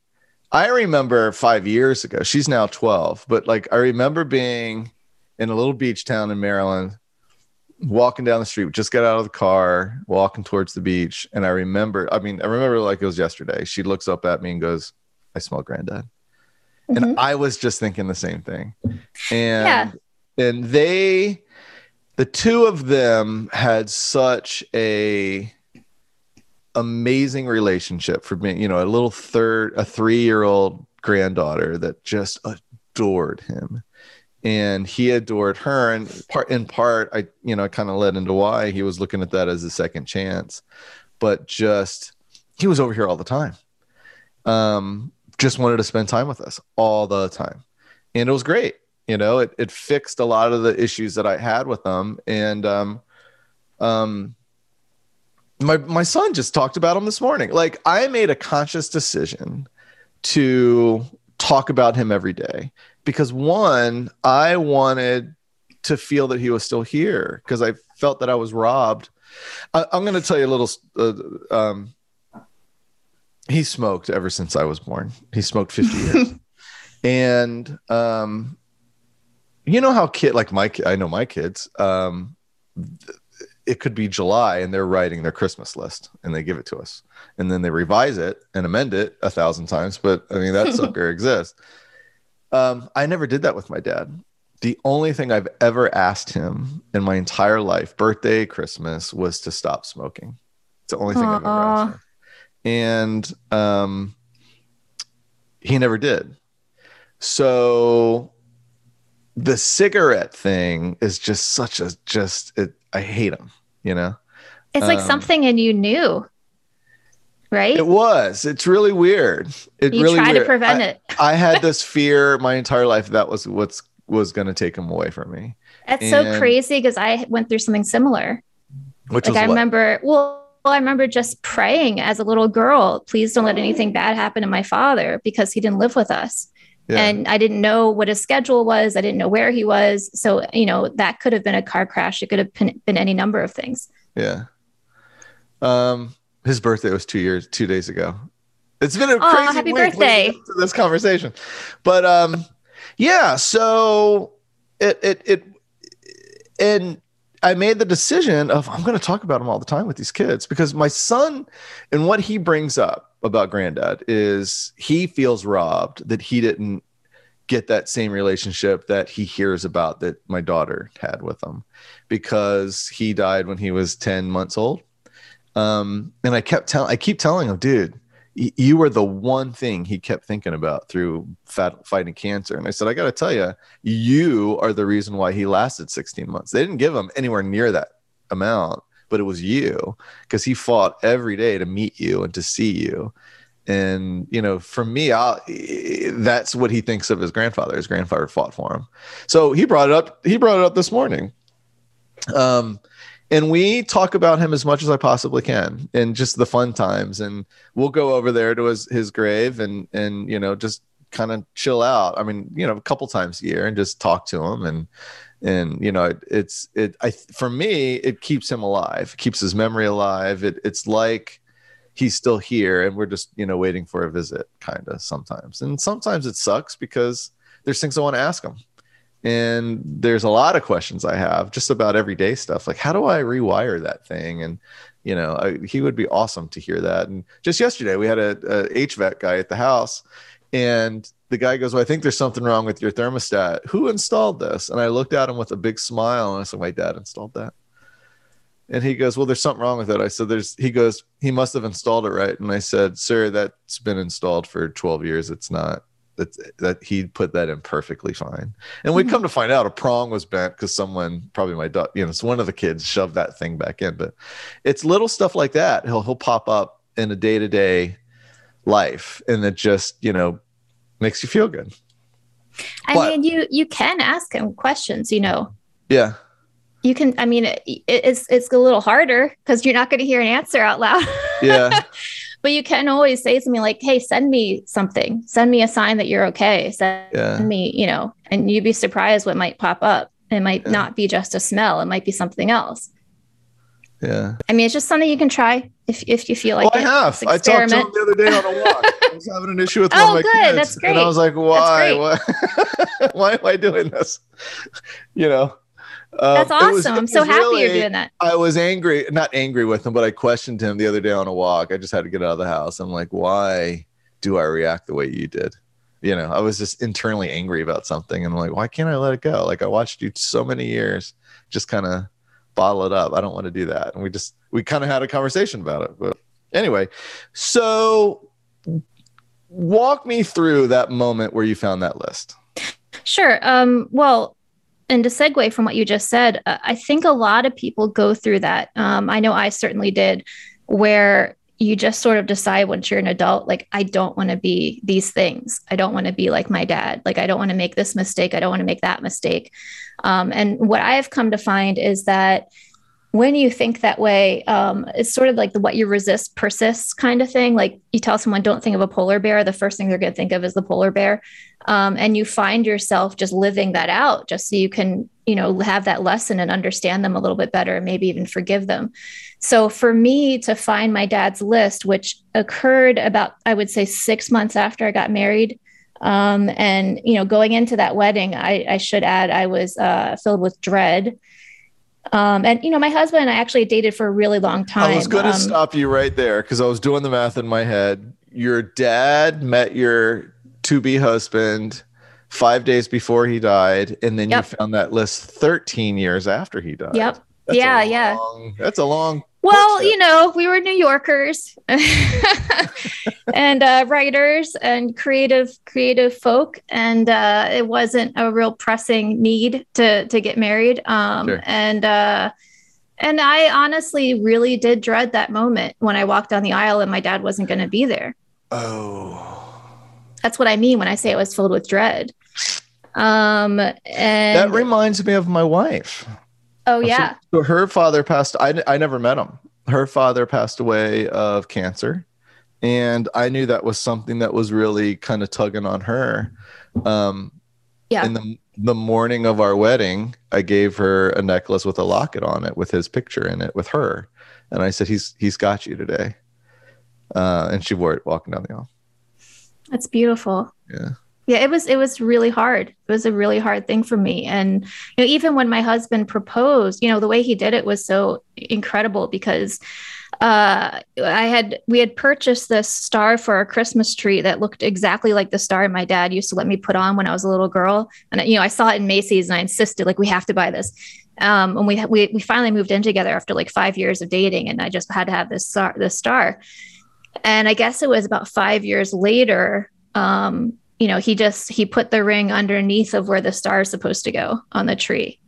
I remember five years ago. She's now twelve, but like I remember being in a little beach town in Maryland, walking down the street. Just got out of the car, walking towards the beach, and I remember. I mean, I remember like it was yesterday. She looks up at me and goes, "I smell granddad." Mm-hmm. And I was just thinking the same thing. And yeah and they the two of them had such a amazing relationship for me you know a little third a three year old granddaughter that just adored him. And he adored her. And part in part i you know kind of led into why he was looking at that as a second chance. But just he was over here all the time. Um just wanted to spend time with us all the time. And it was great you know it, it fixed a lot of the issues that i had with them. And um um my my son just talked about them this morning. Like i made a conscious decision to talk about him every day because one i wanted to feel that he was still here because i felt that i was robbed. I, am going to tell you a little uh, um he smoked ever since i was born. He smoked 50 years. And um you know how kid like my I know my kids um it could be July and they're writing their Christmas list and they give it to us. And then they revise it and amend it a thousand times but I mean that sucker exists. Um I never did that with my dad. The only thing I've ever asked him in my entire life birthday Christmas was to stop smoking. It's the only thing Aww. I've ever asked him. And um, he never did. So the cigarette thing is just such a just it, I hate them, You know, It's like Um, something and you knew, right? it was. It's really weird. It you really try to prevent I- it. I had this fear my entire life that was what's was going to take him away from me, That's so crazy because I went through something similar. which like was I what? remember, well, I remember just praying as a little girl, please don't let anything bad happen to my father because he didn't live with us. Yeah. And I didn't know what his schedule was. I didn't know where he was. So, you know, that could have been a car crash. It could have been, been any number of things. Yeah. Um, his birthday was two years, two days ago. It's been a Aw, crazy happy week birthday. to this conversation, but um, yeah. So it it it and I made the decision of I'm going to talk about him all the time with these kids because my son and what he brings up about granddad is he feels robbed that he didn't get that same relationship that he hears about that my daughter had with him because he died when he was 10 months old. Um, and I kept telling, I keep telling him, dude, you were the one thing he kept thinking about through fat, fighting cancer. And I said, I got to tell you, you are the reason why he lasted 16 months. They didn't give him anywhere near that amount, but it was you because he fought every day to meet you and to see you. And you know, for me, I'll, that's what he thinks of his grandfather. His grandfather fought for him, so he brought it up. He brought it up this morning. Um, and we talk about him as much as I possibly can, and just the fun times. And we'll go over there to his his grave, and and you know, just kind of chill out. I mean, you know, a couple times a year, and just talk to him, and and you know, it, it's it. I for me, it keeps him alive, it keeps his memory alive. It, it's like he's still here, and we're just you know waiting for a visit, kind of sometimes. And sometimes it sucks because there's things I want to ask him and there's a lot of questions i have just about everyday stuff like how do i rewire that thing and you know I, he would be awesome to hear that and just yesterday we had a, a hvac guy at the house and the guy goes well i think there's something wrong with your thermostat who installed this and i looked at him with a big smile and i said my dad installed that and he goes well there's something wrong with it i said there's he goes he must have installed it right and i said sir that's been installed for 12 years it's not that that he put that in perfectly fine. And we Mhm. come to find out a prong was bent because someone, probably my daughter, you know, it's one of the kids shoved that thing back in. But it's little stuff like that. He'll he'll pop up in a day to day life, and it just you know makes you feel good. I But- mean, you you can ask him questions, you know. Yeah, You can, I mean, it, it's it's a little harder because you're not going to hear an answer out loud. yeah, but you can always say something like, "Hey, send me something. Send me a sign that you're okay. Send yeah, me, you know." And you'd be surprised what might pop up. It might Yeah. not be just a smell. It might be something else. Yeah. I mean, it's just something you can try if if you feel like well, I have. I talked to him the other day on a walk. I was having an issue with one Oh, of my good. kids, That's and. I was like, "Why? Why? why am I doing this?" You know. Um, That's it was- awesome. I'm so happy you're doing that. I was angry, not angry with him, but I questioned him the other day on a walk. I just had to get out of the house. I'm like, why do I react the way you did? You know, I was just internally angry about something. And I'm like, why can't I let it go? Like, I watched you so many years, just kind of bottle it up. I don't want to do that. And we just, we kind of had a conversation about it. But anyway, so walk me through that moment where you found that list. Sure. Um, well, and to segue from what you just said, uh, I think a lot of people go through that. Um, I know I certainly did, where you just sort of decide once you're an adult, like, I don't want to be these things. I don't want to be like my dad. Like, I don't want to make this mistake. I don't want to make that mistake. Um, and what I have come to find is that when you think that way, um, it's sort of like the what you resist persists kind of thing. Like you tell someone, don't think of a polar bear. The first thing they're going to think of is the polar bear. Um, and you find yourself just living that out just so you can, you know, have that lesson and understand them a little bit better and maybe even forgive them. So for me to find my dad's list, which occurred about, I would say, six months after I got married. Um, and, you know, going into that wedding, I, I should add, I was uh, filled with dread. Um, and you know, my husband and I actually dated for a really long time. I was going to Um, stop you right there because I was doing the math in my head. Your dad met your to be husband five days before he died, and then Yep. you found that list 13 years after he died. Yep. That's Yeah, yeah. That's a long. Well, you know, we were New Yorkers and uh, writers and creative creative folk, and uh, it wasn't a real pressing need to to get married. Um, sure. And uh, and I honestly really did dread that moment when I walked down the aisle and my dad wasn't going to be there. Oh, that's what I mean when I say it was filled with dread. Um, and that reminds me of my wife. Oh yeah. So, so her father passed. I I never met him. Her father passed away of cancer, and I knew that was something that was really kind of tugging on her. Um, yeah. In the the morning of our wedding, I gave her a necklace with a locket on it with his picture in it with her, and I said, "He's he's got you today," uh, and she wore it walking down the aisle. That's beautiful. Yeah yeah it was it was really hard. It was a really hard thing for me. And you know even when my husband proposed you know the way he did it was so incredible because uh i had we had purchased this star for our christmas tree that looked exactly like the star my dad used to let me put on when i was a little girl. And you know i saw it in macy's and i insisted like we have to buy this. Um and we we, we finally moved in together after like five years of dating and i just had to have this star this star. And i guess it was about five years later um you know, he just he put the ring underneath of where the star is supposed to go on the tree.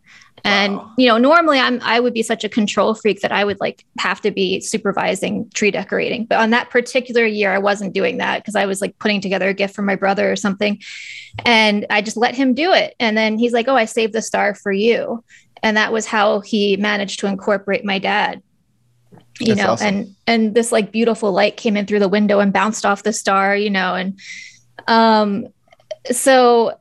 And wow. you know, normally I'm I would be such a control freak that I would like have to be supervising tree decorating. But on that particular year, I wasn't doing that because I was like putting together a gift for my brother or something. And I just let him do it. And then he's like, Oh, I saved the star for you. And that was how he managed to incorporate my dad you That's know awesome. and and this like beautiful light came in through the window and bounced off the star you know and um, so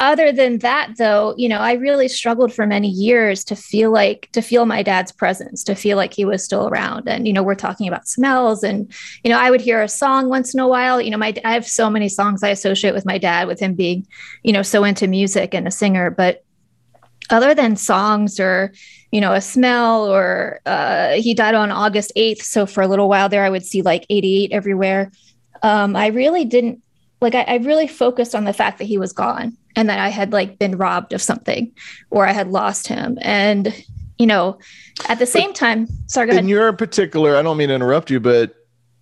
other than that though you know i really struggled for many years to feel like to feel my dad's presence to feel like he was still around. And you know we're talking about smells and you know i would hear a song once in a while. You know my i have so many songs i associate with my dad with him being you know so into music and a singer. But other than songs or you know a smell or uh, he died on august 8th so for a little while there i would see like 88 everywhere um, I really didn't like I, I, really focused on the fact that he was gone and that I had like been robbed of something or I had lost him. And you know, at the same but time, sorry. In your particular, I don't mean to interrupt you, but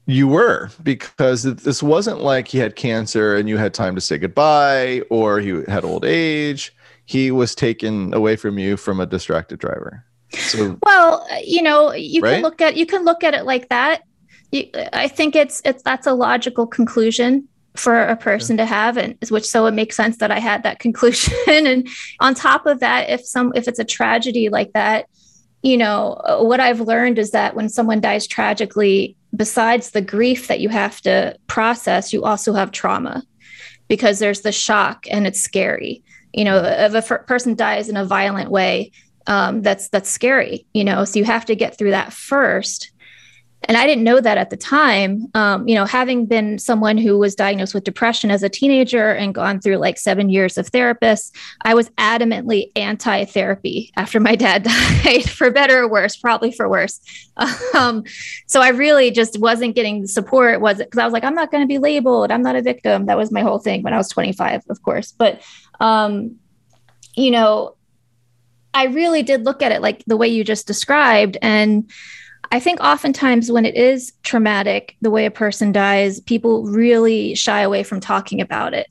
you were because this wasn't like he had cancer and you had time to say goodbye or he had old age. He was taken away from you from a distracted driver. So, well, you know, you right? can look at you can look at it like that I think it's it's that's a logical conclusion for a person to have and which so it makes sense that I had that conclusion. And on top of that if some if it's a tragedy like that you know what I've learned is that when someone dies tragically besides the grief that you have to process you also have trauma because there's the shock and it's scary. You know if a f- person dies in a violent way um, that's that's scary you know so you have to get through that first and I didn't know that at the time. Um, you know, having been someone who was diagnosed with depression as a teenager and gone through like seven years of therapists, I was adamantly anti therapy after my dad died, for better or worse, probably for worse. Um, so I really just wasn't getting the support. Was it because I was like, I'm not going to be labeled. I'm not a victim. That was my whole thing when I was 25, of course. But, um, you know, I really did look at it like the way you just described. And, I think oftentimes when it is traumatic, the way a person dies, people really shy away from talking about it.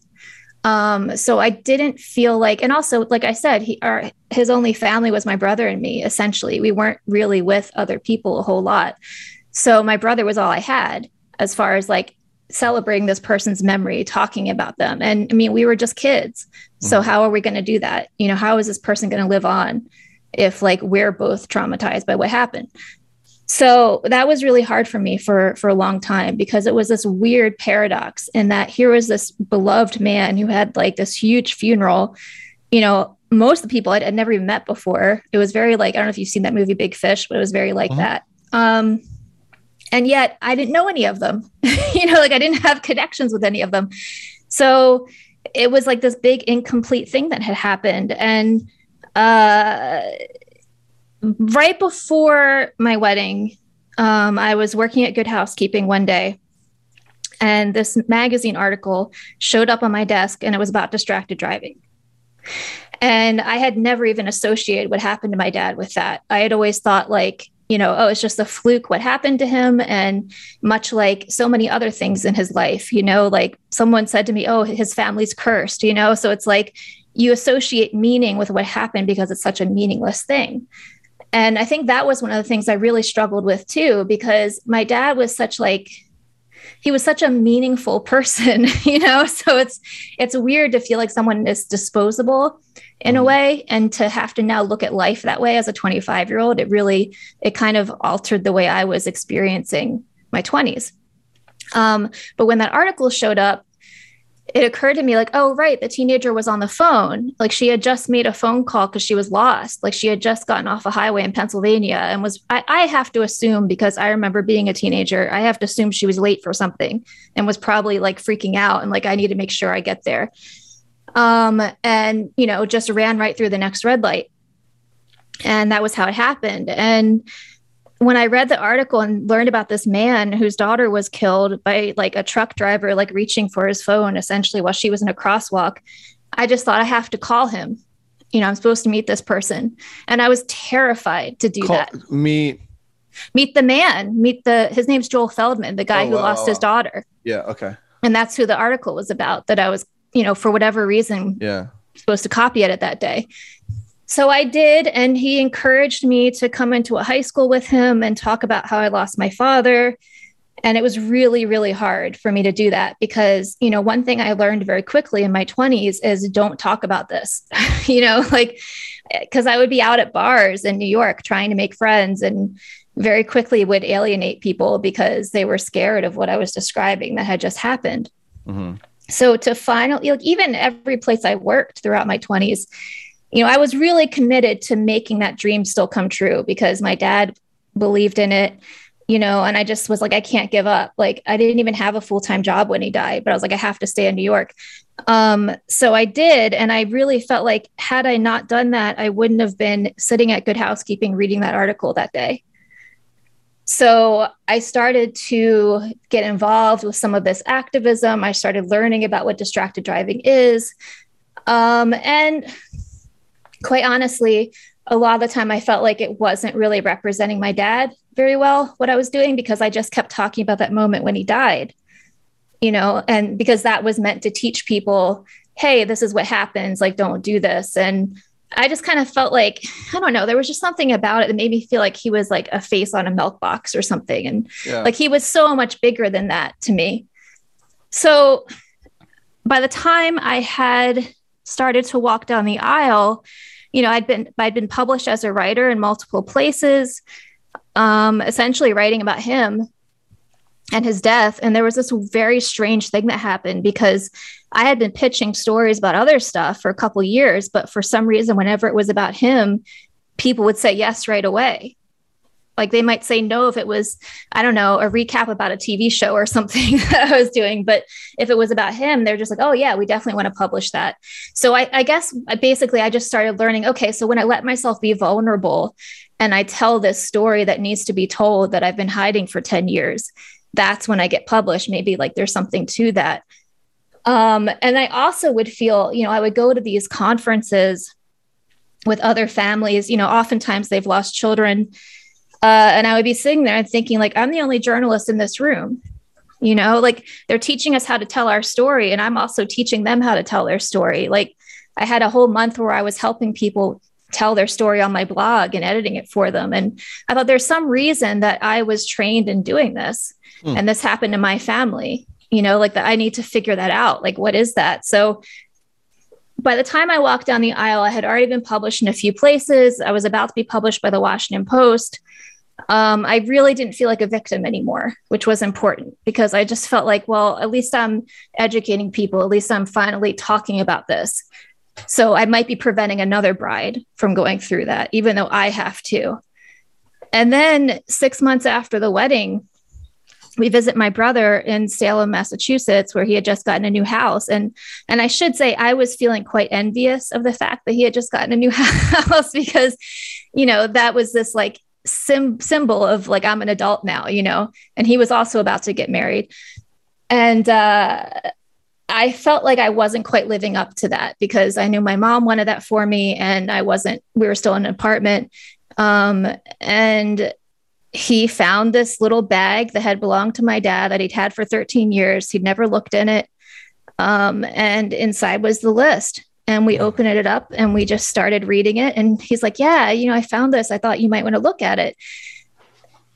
Um, so I didn't feel like, and also, like I said, he, our, his only family was my brother and me, essentially. We weren't really with other people a whole lot. So my brother was all I had as far as like celebrating this person's memory, talking about them. And I mean, we were just kids. So mm-hmm. how are we going to do that? You know, how is this person going to live on if like we're both traumatized by what happened? So that was really hard for me for for a long time because it was this weird paradox in that here was this beloved man who had like this huge funeral. You know most of the people I'd, I'd never even met before. It was very like i don't know if you've seen that movie big fish but it was very like uh-huh. that. Um and yet i didn't know any of them. You know like i didn't have connections with any of them. So it was like this big incomplete thing that had happened. And uh right before my wedding, um, I was working at Good Housekeeping one day, and this magazine article showed up on my desk, and it was about distracted driving. And I had never even associated what happened to my dad with that. I had always thought, like, you know, oh, it's just a fluke what happened to him. And much like so many other things in his life, you know, like someone said to me, oh, his family's cursed, you know? So it's like you associate meaning with what happened because it's such a meaningless thing. And I think that was one of the things I really struggled with too, because my dad was such like, he was such a meaningful person you know so it's it's weird to feel like someone is disposable in a mm-hmm. way and to have to now look at life that way as a 25 year old it really it kind of altered the way i was experiencing my 20s um, but when that article showed up it occurred to me like oh right the teenager was on the phone. Like she had just made a phone call because she was lost. Like she had just gotten off a highway in pennsylvania and was I, I, have to assume because i remember being a teenager i have to assume she was late for something and was probably like freaking out and like i need to make sure i get there. Um and you know just ran right through the next red light. And that was how it happened. And when I read the article and learned about this man whose daughter was killed by like a truck driver, like reaching for his phone essentially while she was in a crosswalk, I just thought I have to call him. You know, I'm supposed to meet this person. And I was terrified to do call, that. Meet meet the man, meet the his name's Joel Feldman, the guy oh, who wow, lost wow. his daughter. Yeah, okay. And that's who the article was about that I was, you know, for whatever reason, yeah, supposed to copy it that day. So I did, and he encouraged me to come into a high school with him and talk about how I lost my father. And it was really, really hard for me to do that because, you know, one thing I learned very quickly in my 20s is don't talk about this, you know, like, because I would be out at bars in New York trying to make friends and very quickly would alienate people because they were scared of what I was describing that had just happened. Mm-hmm. So to finally, like, even every place I worked throughout my 20s, you know, I was really committed to making that dream still come true because my dad believed in it, you know, and I just was like, I can't give up. Like, I didn't even have a full time job when he died, but I was like, I have to stay in New York. Um, so I did. And I really felt like, had I not done that, I wouldn't have been sitting at Good Housekeeping reading that article that day. So I started to get involved with some of this activism. I started learning about what distracted driving is. Um, and quite honestly, a lot of the time I felt like it wasn't really representing my dad very well, what I was doing, because I just kept talking about that moment when he died, you know, and because that was meant to teach people, hey, this is what happens, like, don't do this. And I just kind of felt like, I don't know, there was just something about it that made me feel like he was like a face on a milk box or something. And yeah. like he was so much bigger than that to me. So by the time I had started to walk down the aisle, you know, I'd been I'd been published as a writer in multiple places, um, essentially writing about him and his death. And there was this very strange thing that happened because I had been pitching stories about other stuff for a couple years, but for some reason, whenever it was about him, people would say yes right away. Like they might say no if it was, I don't know, a recap about a TV show or something that I was doing. But if it was about him, they're just like, oh, yeah, we definitely want to publish that. So I, I guess basically I just started learning okay, so when I let myself be vulnerable and I tell this story that needs to be told that I've been hiding for 10 years, that's when I get published. Maybe like there's something to that. Um, and I also would feel, you know, I would go to these conferences with other families, you know, oftentimes they've lost children uh, and I would be sitting there and thinking, like, I'm the only journalist in this room. You know, like they're teaching us how to tell our story, and I'm also teaching them how to tell their story. Like, I had a whole month where I was helping people tell their story on my blog and editing it for them. And I thought there's some reason that I was trained in doing this. Mm. And this happened to my family, you know, like that I need to figure that out. Like, what is that? So by the time I walked down the aisle, I had already been published in a few places. I was about to be published by the Washington Post um, I really didn't feel like a victim anymore, which was important because I just felt like, well, at least I'm educating people. At least I'm finally talking about this. So I might be preventing another bride from going through that, even though I have to. And then six months after the wedding, we visit my brother in Salem, Massachusetts, where he had just gotten a new house. And and I should say I was feeling quite envious of the fact that he had just gotten a new house because, you know, that was this like sim- symbol of like I'm an adult now, you know. And he was also about to get married, and uh, I felt like I wasn't quite living up to that because I knew my mom wanted that for me, and I wasn't. We were still in an apartment, um, and he found this little bag that had belonged to my dad that he'd had for 13 years. He'd never looked in it. Um, and inside was the list. And we opened it up and we just started reading it. And he's like, Yeah, you know, I found this. I thought you might want to look at it.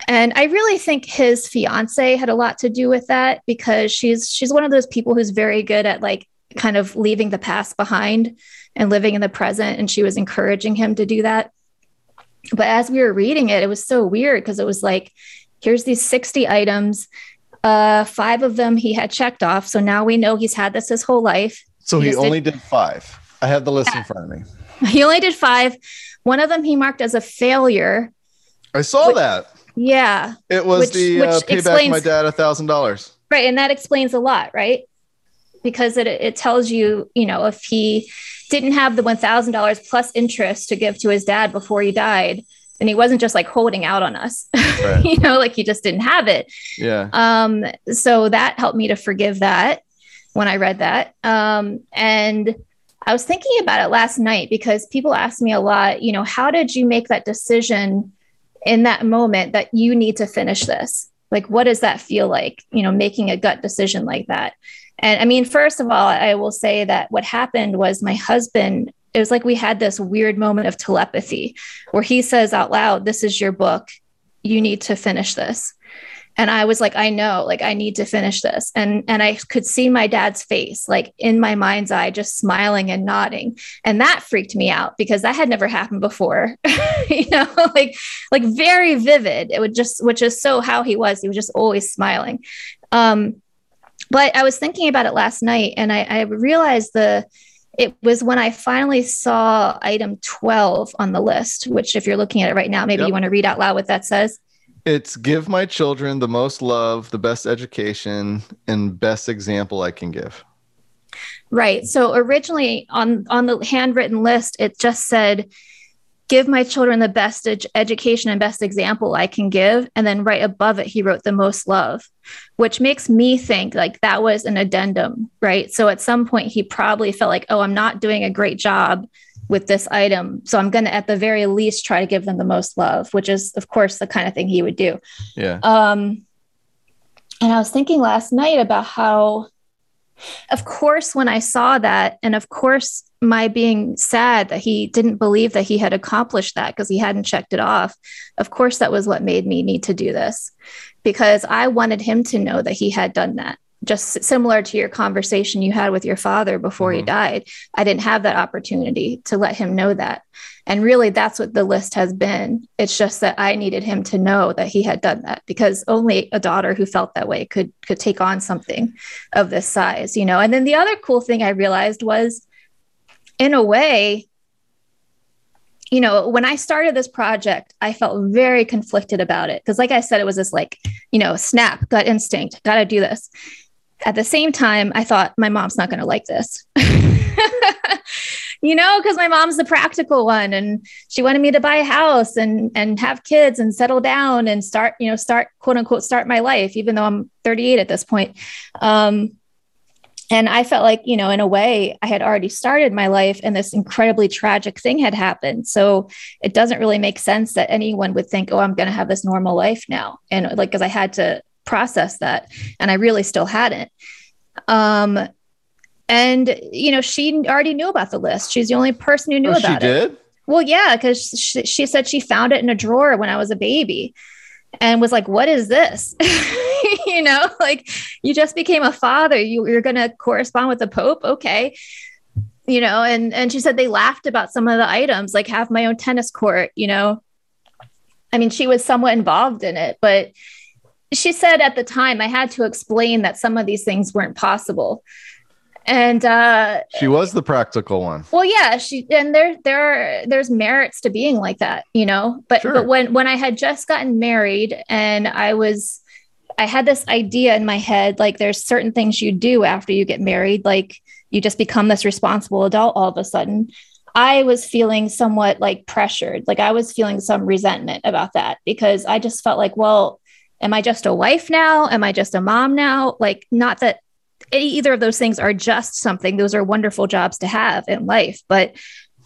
And I really think his fiance had a lot to do with that because she's she's one of those people who's very good at like kind of leaving the past behind and living in the present. And she was encouraging him to do that. But as we were reading it, it was so weird because it was like, here's these 60 items. Uh, five of them he had checked off. So now we know he's had this his whole life. So he, just only did, five. I have the list in front of me. He only did five. One of them he marked as a failure. I saw Which- that. Yeah. It was Which- the which uh, pay back explains- my dad a thousand dollars. Right. And that explains a lot, right? Because it, it tells you, you know, if he didn't have the $1,000 plus interest to give to his dad before he died, then he wasn't just like holding out on us, Right. you know, like he just didn't have it. Yeah. Um, so that helped me to forgive that when I read that. Um, and I was thinking about it last night because people ask me a lot, you know, how did you make that decision in that moment that you need to finish this? Like, what does that feel like, you know, making a gut decision like that? And I mean, first of all, I will say that what happened was my husband, it was like we had this weird moment of telepathy where he says out loud, This is your book. You need to finish this and i was like i know like i need to finish this. And and i could see my dad's face like in my mind's eye just smiling and nodding. And that freaked me out because that had never happened before you know like like very vivid. It would just which is so how he was. He was just always smiling. Um but i was thinking about it last night and i, I realized the it was when I finally saw item 12 on the list, which, if you're looking at it right now, maybe Yep. you want to read out loud what that says. It's give my children the most love, the best education, and best example I can give. Right. So originally on on the handwritten list, it just said, "Give my children the best ed- education and best example I can give," and then right above it, he wrote "the most love," which makes me think like that was an addendum, right? So at some point, he probably felt like, "Oh, I'm not doing a great job." With this item. So I'm going to, at the very least, try to give them the most love, which is, of course, the kind of thing he would do. Yeah. Um, and I was thinking last night about how, of course, when I saw that, and of course, my being sad that he didn't believe that he had accomplished that because he hadn't checked it off, of course, that was what made me need to do this because I wanted him to know that he had done that. Just similar to your conversation you had with your father before he Mhm. died. I didn't have that opportunity to let him know that. And really, that's what the list has been. It's just that I needed him to know that he had done that because only a daughter who felt that way could could take on something of this size, you know. And then the other cool thing I realized was, in a way, you know, when I started this project, I felt very conflicted about it because, like I said, it was this like, you know, snap, gut instinct, got to do this. At the same time, I thought my mom's not going to like this. you know, because my mom's the practical one and she wanted me to buy a house and and have kids and settle down and start, you know, start quote unquote start my life, even though I'm 38 at this point. Um, and I felt like, you know, in a way, I had already started my life and this incredibly tragic thing had happened. So it doesn't really make sense that anyone would think, oh, I'm going to have this normal life now. And like, because I had to process that and I really still hadn't. Um, and, you know, she already knew about the list. She's the only person who knew Oh, she about it. did? Well, yeah, because she, she said she found it in a drawer when I was a baby and was like, What is this? you know, like you just became a father. You, you're going to correspond with the Pope. Okay. You know, and, and she said they laughed about some of the items, like have my own tennis court, you know. I mean, she was somewhat involved in it, but she said at the time I had to explain that some of these things weren't possible. And uh She was the practical one. well, yeah, she and there there are there's merits to being like that, you know. But Sure. but when when I had just gotten married and I was I had this idea in my head like there's certain things you do after you get married, like you just become this responsible adult all of a sudden. I was feeling somewhat like pressured. Like I was feeling some resentment about that because I just felt like, well, am I just a wife now? Am I just a mom now? Like, not that any, either of those things are just something, those are wonderful jobs to have in life. But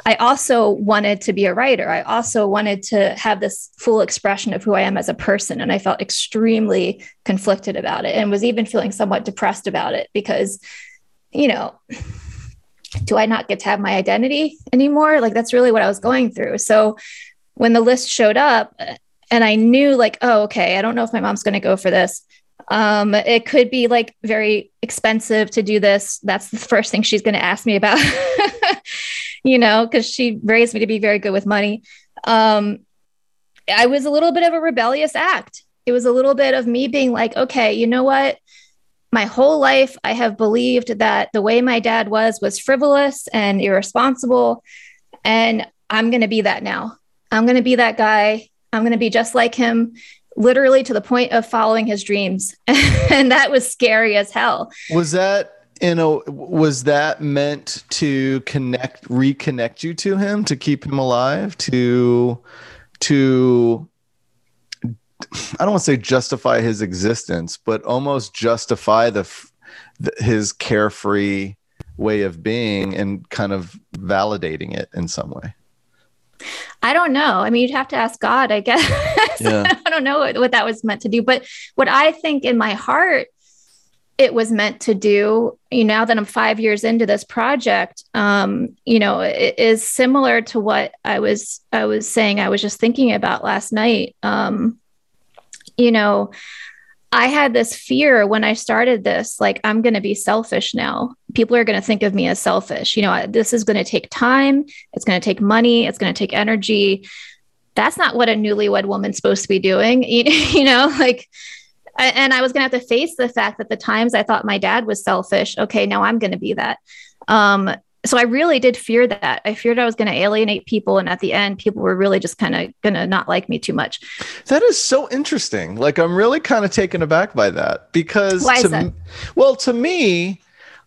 I also wanted to be a writer. I also wanted to have this full expression of who I am as a person. And I felt extremely conflicted about it and was even feeling somewhat depressed about it because, you know, do I not get to have my identity anymore? Like that's really what I was going through. So when the list showed up and I knew like, oh, okay, I don't know if my mom's going to go for this. Um, it could be like very expensive to do this. That's the first thing she's going to ask me about, you know, because she raised me to be very good with money. Um, I was a little bit of a rebellious act. It was a little bit of me being like, okay, you know what? My whole life, I have believed that the way my dad was was frivolous and irresponsible. And I'm going to be that now. I'm going to be that guy. I'm going to be just like him literally to the point of following his dreams. and that was scary as hell. Was that you know was that meant to connect reconnect you to him to keep him alive to to I don't want to say justify his existence, but almost justify the, the his carefree way of being and kind of validating it in some way. I don't know. I mean, you'd have to ask God, I guess. Yeah. I don't know what, what that was meant to do. But what I think in my heart it was meant to do, you know, now that I'm five years into this project, um, you know, it is similar to what I was I was saying I was just thinking about last night. Um, you know, I had this fear when I started this, like, I'm going to be selfish now. People are going to think of me as selfish. You know, this is going to take time, it's going to take money, it's going to take energy. That's not what a newlywed woman's supposed to be doing. You, know, like, and I was going to have to face the fact that the times I thought my dad was selfish, okay, now I'm going to be that. Um, so I really did fear that. I feared I was going to alienate people, and at the end, people were really just kind of going to not like me too much. That is so interesting. Like I'm really kind of taken aback by that because, Why to, that? well, to me,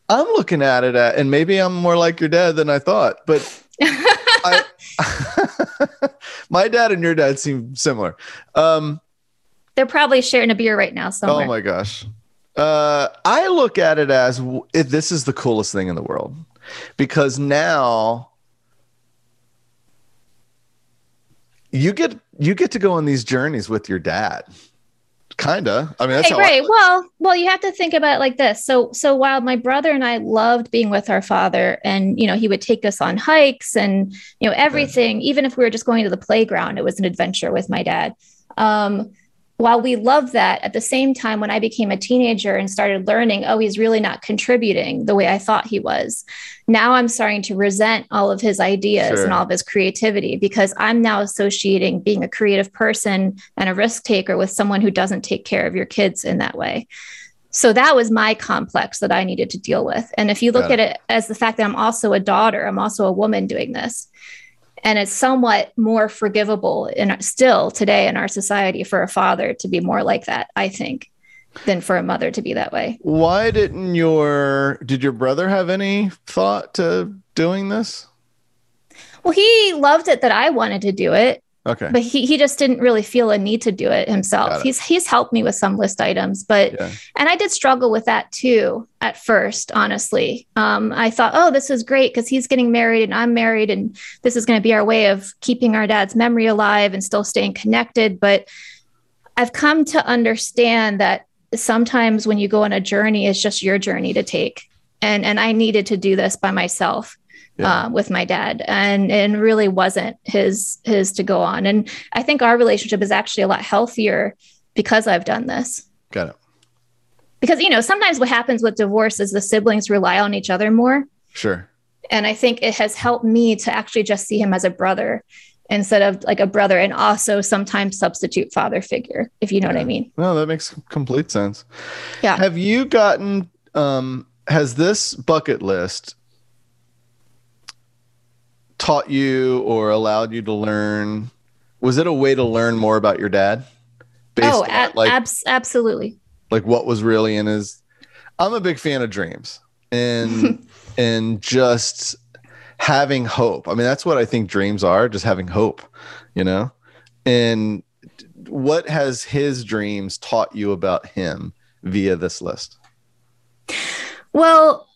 I'm looking at it at, and maybe I'm more like your dad than I thought, but I, my dad and your dad seem similar. Um, They're probably sharing a beer right now. Somewhere. Oh my gosh. Uh, I look at it as this is the coolest thing in the world because now you get you get to go on these journeys with your dad. Kinda. I mean that's hey, right. I- well well you have to think about it like this. So so while my brother and i loved being with our father and you know he would take us on hikes and you know everything yeah. even if we were just going to the playground it was an adventure with my dad. Um while we love that, at the same time, when I became a teenager and started learning, oh, he's really not contributing the way I thought he was, now I'm starting to resent all of his ideas sure. and all of his creativity because I'm now associating being a creative person and a risk taker with someone who doesn't take care of your kids in that way. So that was my complex that I needed to deal with. And if you look at it as the fact that I'm also a daughter, I'm also a woman doing this and it's somewhat more forgivable in still today in our society for a father to be more like that i think than for a mother to be that way. Why didn't your did your brother have any thought to doing this? Well he loved it that i wanted to do it Okay. But he, he just didn't really feel a need to do it himself. It. He's he's helped me with some list items, but yeah. and I did struggle with that too at first, honestly. Um, I thought, oh, this is great because he's getting married and I'm married, and this is going to be our way of keeping our dad's memory alive and still staying connected. But I've come to understand that sometimes when you go on a journey, it's just your journey to take. And and I needed to do this by myself yeah. uh, with my dad, and and really wasn't his his to go on. And I think our relationship is actually a lot healthier because I've done this. Got it. Because you know sometimes what happens with divorce is the siblings rely on each other more. Sure. And I think it has helped me to actually just see him as a brother instead of like a brother and also sometimes substitute father figure if you know yeah. what i mean no that makes complete sense yeah have you gotten um has this bucket list taught you or allowed you to learn? Was it a way to learn more about your dad? oh, a- like, abs- absolutely. Like what was really in his. I'm a big fan of dreams and and just having hope. I mean, that's what I think dreams are, just having hope, you know? And what has his dreams taught you about him via this list? Well,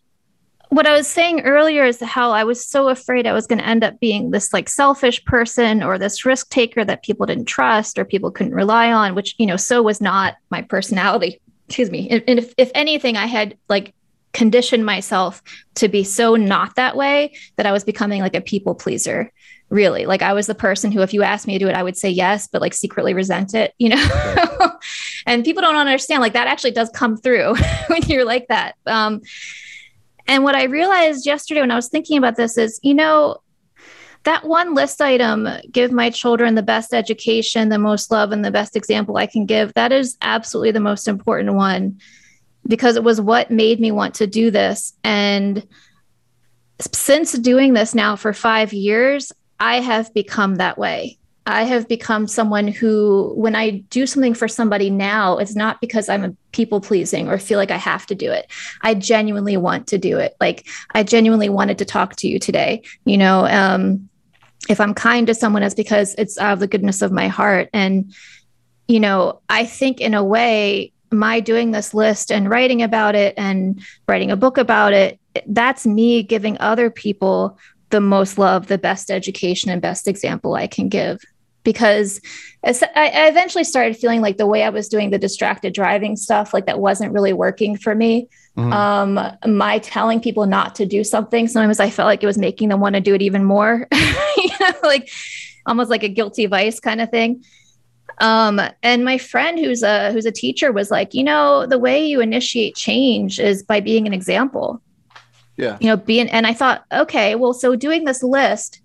what I was saying earlier is how I was so afraid I was going to end up being this like selfish person or this risk taker that people didn't trust or people couldn't rely on, which, you know, so was not my personality. Excuse me. And, if, if anything, I had like conditioned myself to be so not that way that I was becoming like a people pleaser. Really, like I was the person who, if you asked me to do it, I would say yes, but like secretly resent it, you know? and people don't understand, like that actually does come through when you're like that. Um, and what I realized yesterday when I was thinking about this is, you know, that one list item, give my children the best education, the most love, and the best example I can give, that is absolutely the most important one because it was what made me want to do this. And since doing this now for five years, I have become that way. I have become someone who, when I do something for somebody now, it's not because I'm a people pleasing or feel like I have to do it. I genuinely want to do it. Like I genuinely wanted to talk to you today. You know, um, if I'm kind to someone, it's because it's out of the goodness of my heart. And, you know, I think in a way, my doing this list and writing about it and writing a book about it, that's me giving other people the most love, the best education, and best example I can give because I eventually started feeling like the way I was doing the distracted driving stuff, like that wasn't really working for me. Mm-hmm. Um, my telling people not to do something, sometimes I felt like it was making them want to do it even more, you know, like almost like a guilty vice kind of thing. Um, and my friend who's a who's a teacher was like, you know, the way you initiate change is by being an example. Yeah. You know, being and I thought, okay, well, so doing this list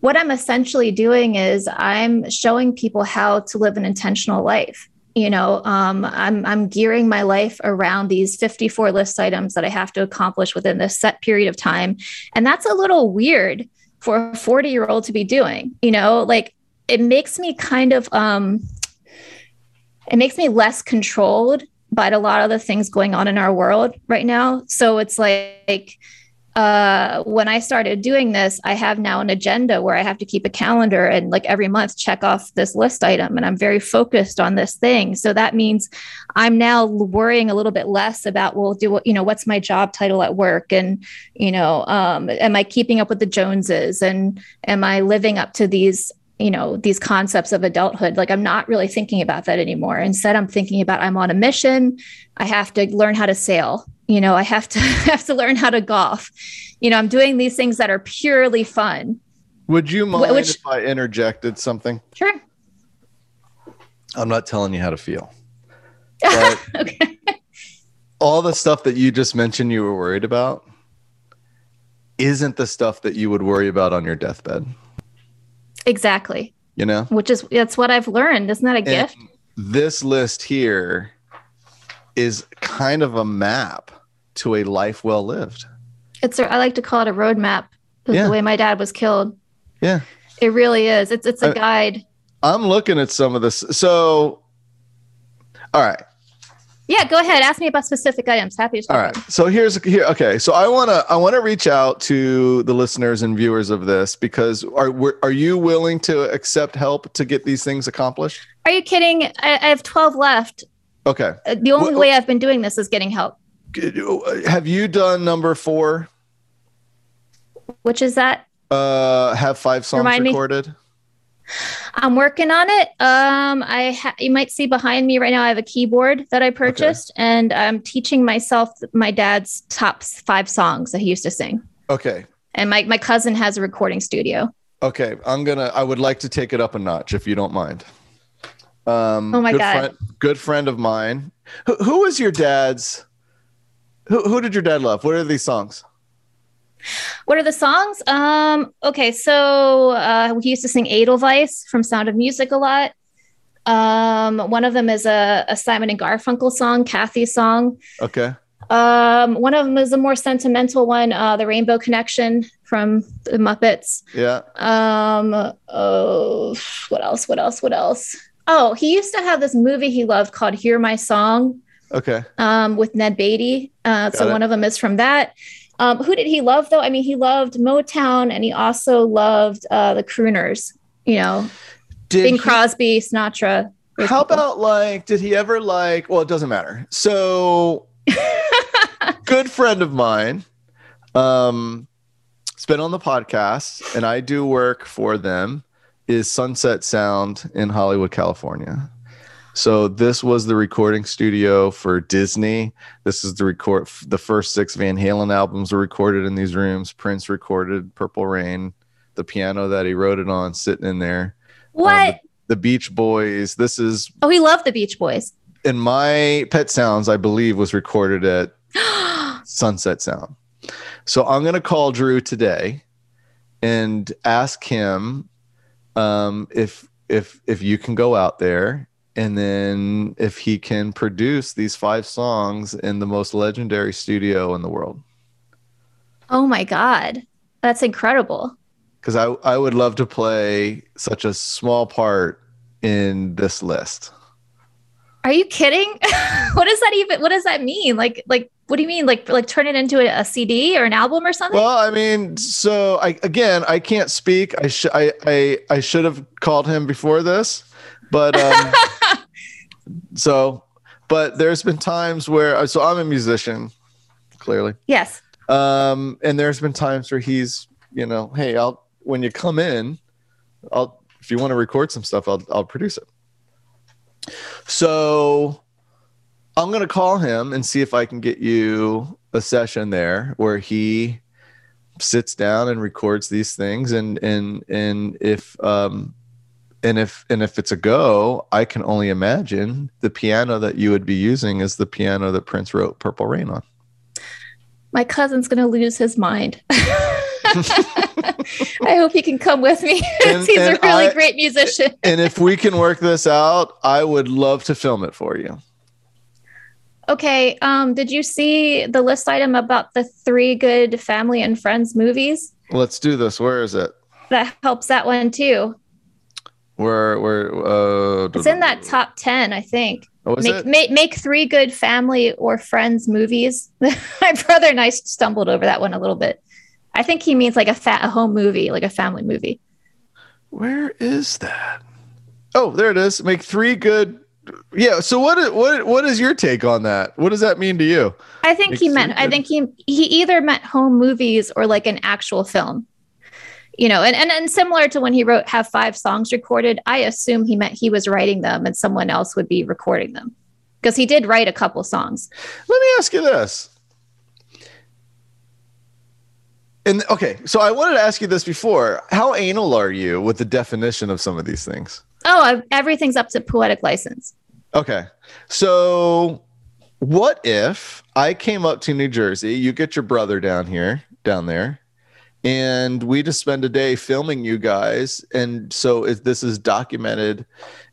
what I'm essentially doing is I'm showing people how to live an intentional life. You know, um, I'm I'm gearing my life around these 54 list items that I have to accomplish within this set period of time, and that's a little weird for a 40 year old to be doing. You know, like it makes me kind of um, it makes me less controlled by a lot of the things going on in our world right now. So it's like uh, when I started doing this, I have now an agenda where I have to keep a calendar and like every month check off this list item. And I'm very focused on this thing. So that means I'm now worrying a little bit less about, well, do you know, what's my job title at work? And, you know, um, am I keeping up with the Joneses? And am I living up to these you know these concepts of adulthood like i'm not really thinking about that anymore instead i'm thinking about i'm on a mission i have to learn how to sail you know i have to have to learn how to golf. You know i'm doing these things that are purely fun. Would you mind Which, if i interjected something? Sure. I'm not telling you how to feel okay. all the stuff that you just mentioned you were worried about isn't the stuff that you would worry about on your deathbed. Exactly. You know? Which is that's what i've learned. Isn't that a and gift? this list here is kind of a map to a life well lived. It's a, I like to call it a roadmap. Yeah. The way my dad was killed. Yeah. It really is. It's it's a I, guide. I'm looking at some of this. So, all right. Yeah, go ahead. Ask me about specific items. Happy to. All right. So here's here. Okay. So I wanna I wanna reach out to the listeners and viewers of this because are are you willing to accept help to get these things accomplished? Are you kidding? I, I have 12 left. Okay. Uh, the only well, way I've been doing this is getting help. Have you done number four? Which is that? Uh, have five songs Remind recorded. Me. I'm working on it. Um, I ha- you might see behind me right now. I have a keyboard that I purchased, okay. and I'm teaching myself my dad's top five songs that he used to sing. Okay. And my my cousin has a recording studio. Okay, I'm gonna. I would like to take it up a notch if you don't mind. Um, oh my good god! Friend, good friend of mine. Who, who was your dad's? Who, who did your dad love? What are these songs? What are the songs? Um, okay, so uh, he used to sing Edelweiss from Sound of Music a lot. Um, one of them is a, a Simon and Garfunkel song, Kathy's song. Okay. Um, one of them is a more sentimental one, uh, the Rainbow Connection from the Muppets. Yeah. Um, oh, what else? What else? What else? Oh, he used to have this movie he loved called Hear My Song. Okay. Um, with Ned Beatty. Uh, so it. one of them is from that. Um, who did he love though? I mean, he loved Motown and he also loved uh, the crooners. You know, did Bing he, Crosby, Sinatra. How people. about like? Did he ever like? Well, it doesn't matter. So, good friend of mine. um, it's been on the podcast, and I do work for them. Is Sunset Sound in Hollywood, California. So this was the recording studio for Disney. This is the record. The first six Van Halen albums were recorded in these rooms. Prince recorded Purple Rain, the piano that he wrote it on, sitting in there. What? Um, the, the Beach Boys. This is oh, he loved the Beach Boys. And my Pet Sounds, I believe, was recorded at Sunset Sound. So I'm going to call Drew today and ask him um, if if if you can go out there and then if he can produce these five songs in the most legendary studio in the world. oh my God. That's incredible. Because I I would love to play such a small part in this list. Are you kidding? what does that even what does that mean? Like like what do you mean? Like like turn it into a, a CD or an album or something? Well, I mean, so I again, I can't speak. I should I, I I should have called him before this, but um, so but there's been times where so I'm a musician, clearly, yes. um, and there's been times where he's you know, hey, I'll when you come in, I'll if you want to record some stuff, I'll I'll produce it. So I'm gonna call him and see if I can get you a session there where he sits down and records these things and and and if um and if and if it's a go i can only imagine the piano that you would be using is the piano that prince wrote purple rain on My cousin's gonna lose his mind. I hope he can come with me. And- He's and a really I- great musician. and if we can work this out i would love to film it for you Okay. Um, did you see the list item about the three good family and friends movies? let's do this where is it That helps that one too. Where where uh It's in that top 10, I think. oh, Make, it? make make three good family or friends movies. My brother and I stumbled over that one a little bit. I think he means like a fat a home movie, like a family movie. Where is that? Oh, there it is. Make three good. Yeah. So what? is- What? What is your take on that? What does that mean to you? I think Make he three meant I think he he either meant home movies or like an actual film. You know, and, and and similar to when he wrote have five songs recorded, I assume he meant he was writing them and someone else would be recording them. Because he did write a couple songs. Let me ask you this. And okay, so I wanted to ask you this before. How anal are you with the definition of some of these things? Oh, I- everything's up to poetic license. Okay. So what if I came up to New Jersey, you get your brother down here, down there, and we just spend a day filming you guys. And so if this is documented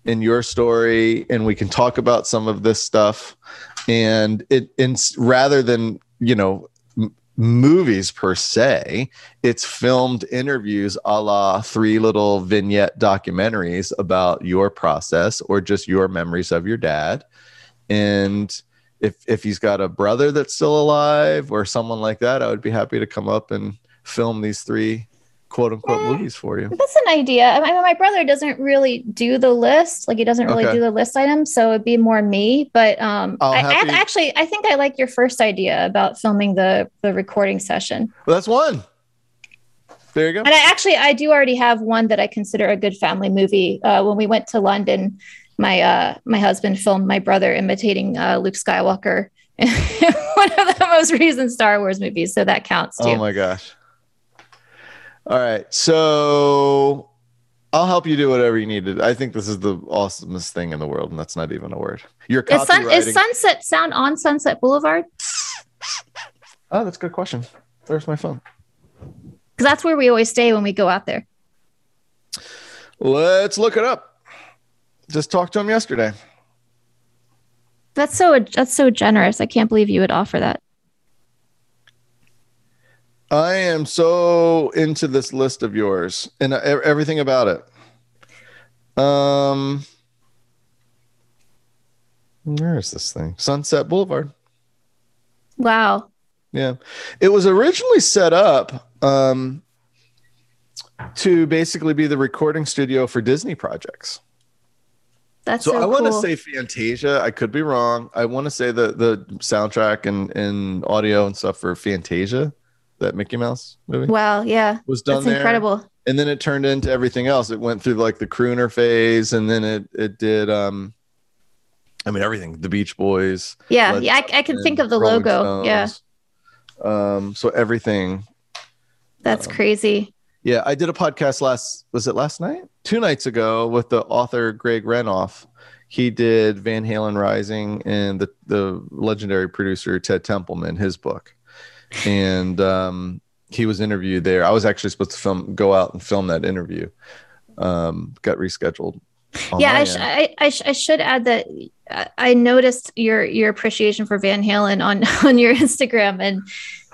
in your story and we can talk about some of this stuff and it rather than, you know, movies per se, it's filmed interviews a la three little vignette documentaries about your process or just your memories of your dad. And if if he's got a brother that's still alive or someone like that, I would be happy to come up and film these three quote unquote movies for you. That's an idea. I mean, my brother doesn't really do the list. Like he doesn't really Okay. do the list items, so it'd be more me. But um, I'll I, I actually I think I like your first idea about filming the the recording session. Well, that's one. There you go. And I actually I do already have one that I consider a good family movie. Uh, when we went to London, my uh, my husband filmed my brother imitating uh, Luke Skywalker. in one of the most recent Star Wars movies, so that counts too. Oh my gosh. All right. So I'll help you do whatever you need to. I think this is the awesomest thing in the world, and that's not even a word. Your is, sun, is Sunset Sound on Sunset Boulevard? oh, that's a good question. Where's my phone? Because that's where we always stay when we go out there. Let's look it up. Just talked to him yesterday. That's so that's so generous. I can't believe you would offer that. I am so into this list of yours and everything about it. Um, where is this thing? Sunset Boulevard. Wow. Yeah, it was originally set up um, to basically be the recording studio for Disney projects. That's So, so, I want to say Fantasia. I could be wrong. I want to say the the soundtrack and and audio and stuff for Fantasia. That Mickey Mouse movie. Wow, yeah, was done that's there. incredible. And then it turned into everything else. It went through like the crooner phase, and then it it did. um I mean everything. The Beach Boys. Yeah, Led yeah, I, I can think of the Rolling logo. Yeah, Um. So everything. that's Um, crazy. Yeah, I did a podcast last was it last night? Two nights ago with the author Greg Renoff. He did Van Halen Rising and the the legendary producer Ted Templeman, his book. And um he was interviewed there. I was actually supposed to film go out and film that interview. Um got rescheduled. yeah I, sh- I, I, sh- I should add that I- i noticed your your appreciation for van halen on on your instagram and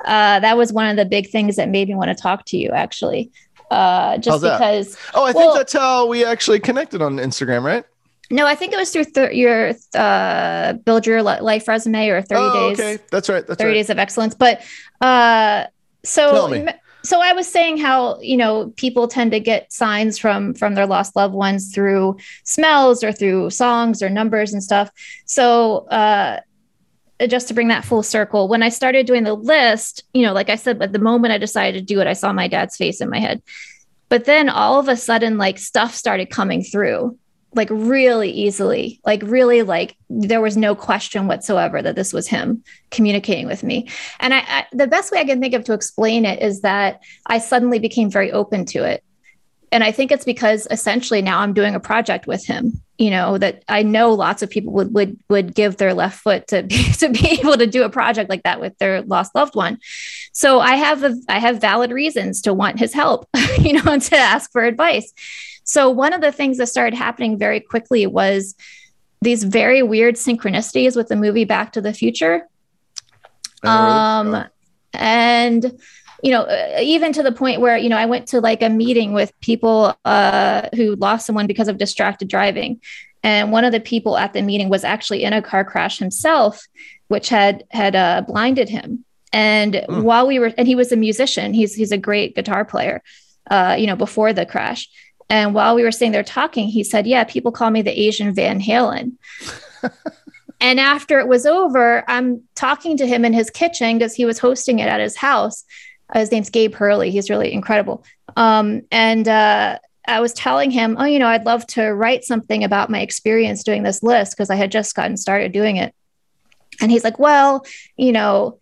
uh, that was one of the big things that made me want to talk to you actually uh, just because oh, I well- think that's how we actually connected on Instagram, right? No i think it was through th- your uh, build your life resume or 30 oh, days okay. That's right. That's 30 right. days of excellence but uh so so i was saying how you know people tend to get signs from from their lost loved ones through smells or through songs or numbers and stuff so uh just to bring that full circle when i started doing the list you know like i said at the moment i decided to do it i saw my dad's face in my head but then all of a sudden like stuff started coming through like really easily like really like there was no question whatsoever that this was him communicating with me. And I, I the best way i can think of to explain it is that i suddenly became very open to it. And i think it's because essentially now i'm doing a project with him you know that i know lots of people would would would give their left foot to be to be able to do a project like that with their lost loved one. So i have a, i have valid reasons to want his help you know and to ask for advice so one of the things that started happening very quickly was these very weird synchronicities with the movie back to the future. I know where this is um and you know even to the point where you know i went to like a meeting with people uh who lost someone because of distracted driving. And one of the people at the meeting was actually in a car crash himself which had had uh, blinded him. And Hmm. while we were and he was a musician. He's he's a great guitar player uh you know before the crash and while we were sitting there talking he said yeah people call me the asian van halen and after it was over, I'm talking to him in his kitchen because he was hosting it at his house. Uh, his name's Gabe Hurley. He's really incredible. Um, and uh, I was telling him, oh, you know, I'd love to write something about my experience doing this list because I had just gotten started doing it. And he's like, well, you know,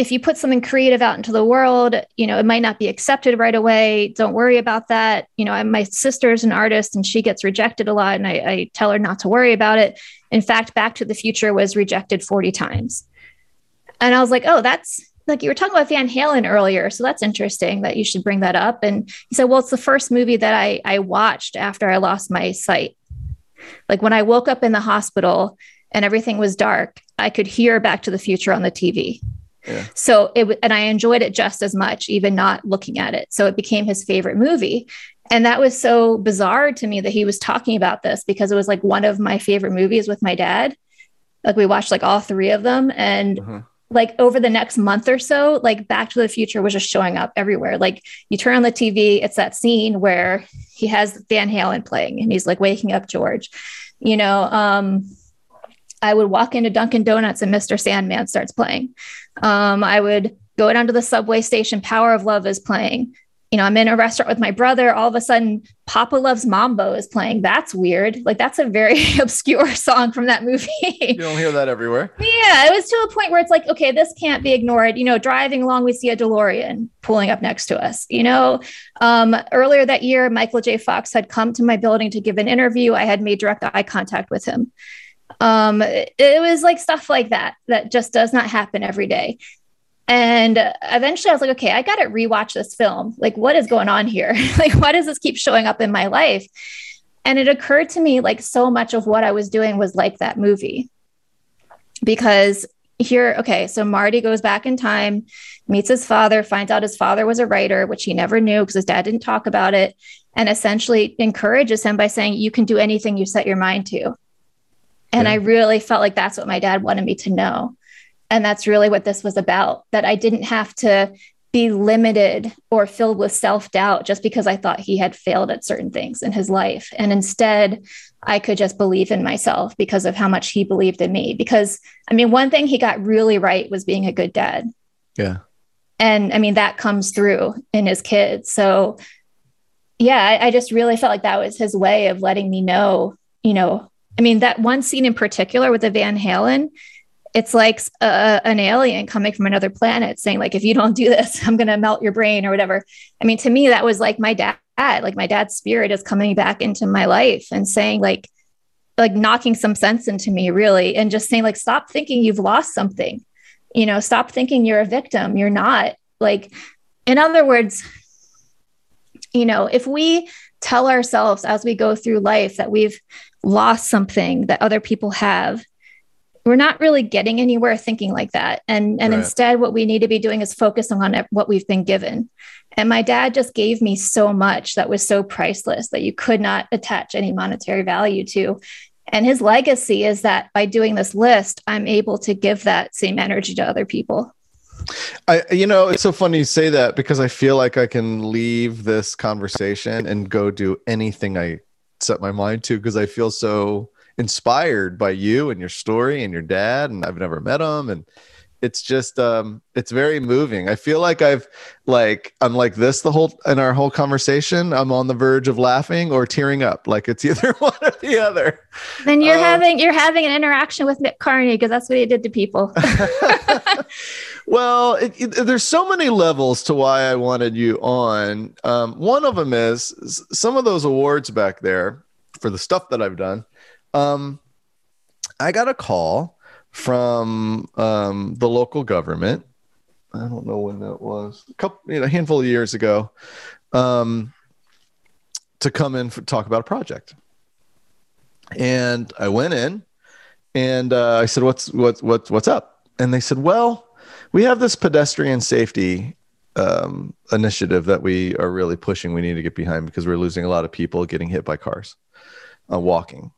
if you put something creative out into the world, you know, it might not be accepted right away. Don't worry about that. You know, I, my is an artist and she gets rejected a lot. And I, I tell her not to worry about it. In fact, Back to the Future was rejected 40 times. And I was like, oh, that's like you were talking about Van Halen earlier. So that's interesting that you should bring that up. And he said, well, it's the first movie that I, I watched after I lost my sight. Like when I woke up in the hospital and everything was dark, I could hear Back to the Future on the TV. Yeah. So it and I enjoyed it just as much, even not looking at it. So it became his favorite movie. And that was so bizarre to me that he was talking about this because it was like one of my favorite movies with my dad. Like we watched like all three of them. And Mhm. like over the next month or so, like Back to the Future was just showing up everywhere. Like you turn on the TV, it's that scene where he has Van Halen playing and he's like waking up George. You know, um, I would walk into Dunkin' Donuts and Mr. Sandman starts playing. Um, I would go down to the subway station, Power of Love is playing. You know, I'm in a restaurant with my brother. All of a sudden, Papa Loves Mambo is playing. That's weird. Like, that's a very obscure song from that movie. You don't hear that everywhere. Yeah, it was to a point where it's like, okay, this can't be ignored. You know, driving along, we see a DeLorean pulling up next to us. You know, um, earlier that year, Michael J. Fox had come to my building to give an interview. I had made direct eye contact with him. Um, it, it was like stuff like that that just does not happen every day. And eventually I was like, okay, I got to rewatch this film. Like, what is going on here? like, why does this keep showing up in my life? And it occurred to me like so much of what I was doing was like that movie because here, okay, so Marty goes back in time, meets his father, finds out his father was a writer, which he never knew because his dad didn't talk about it, and essentially encourages him by saying, You can do anything you set your mind to. And Yeah. I really felt like that's what my dad wanted me to know. And that's really what this was about that I didn't have to be limited or filled with self doubt just because I thought he had failed at certain things in his life. And instead, I could just believe in myself because of how much he believed in me. Because, I mean, one thing he got really right was being a good dad. Yeah. and I mean that comes through in his kids. So yeah, I, I just really felt like that was his way of letting me know, you know, I mean that one scene in particular with the Van Halen, it's like a, an alien coming from another planet saying like if you don't do this i'm going to melt your brain or whatever. I mean to me that was like my dad like my dad's spirit is coming back into my life and saying like like knocking some sense into me really and just saying like stop thinking you've lost something. You know stop thinking you're a victim. You're not. Like in other words you know if we tell ourselves as we go through life that we've lost something that other people have we're not really getting anywhere thinking like that. And and right. instead what we need to be doing is focusing on what we've been given. And my dad just gave me so much that was so priceless that you could not attach any monetary value to. And his legacy is that by doing this list i'm able to give that same energy to other people. I, you know, it's so funny you say that because I feel like I can leave this conversation and go do anything I set my mind to because I feel so inspired by you and your story and your dad and I've never met him and it's just um it's very moving. I feel like I've like I'm like this the whole in our whole conversation. I'm on the verge of laughing or tearing up. Like it's either one or the other. Then you're um, having you're having an interaction with Nick Carney because that's what he did to people. well, it, it, there's so many levels to why I wanted you on. Um, one of them is some of those awards back there for the stuff that I've done um, I got a call from um, the local government. I don't know when that was. A couple, you know, a handful of years ago, um, to come in for talk about a project. And I went in, and uh, I said, "What's what's what's what's up?" And they said, "Well, we have this pedestrian safety um, initiative that we are really pushing. We need to get behind because we're losing a lot of people getting hit by cars, uh, walking."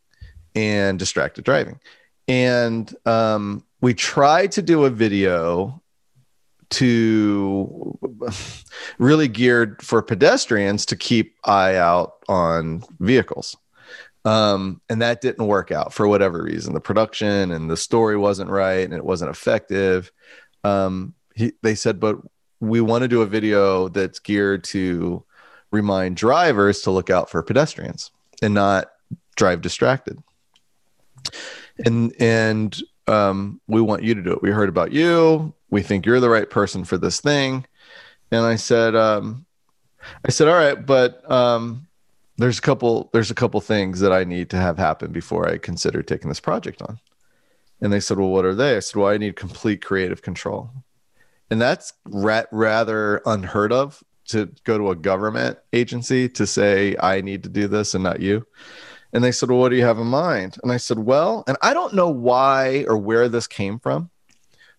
and distracted driving. And um, we tried to do a video to really geared for pedestrians to keep eye out on vehicles. Um, and that didn't work out for whatever reason. The production and the story wasn't right and it wasn't effective. Um, he, they said, but we want to do a video that's geared to remind drivers to look out for pedestrians and not drive distracted and and um, we want you to do it. We heard about you. We think you're the right person for this thing. And I said, um, I said, all right, but um, there's a couple there's a couple things that I need to have happen before I consider taking this project on. And they said, well, what are they? I said, well, I need complete creative control. And that's ra- rather unheard of to go to a government agency to say I need to do this and not you. And they said, Well, what do you have in mind? And I said, Well, and I don't know why or where this came from,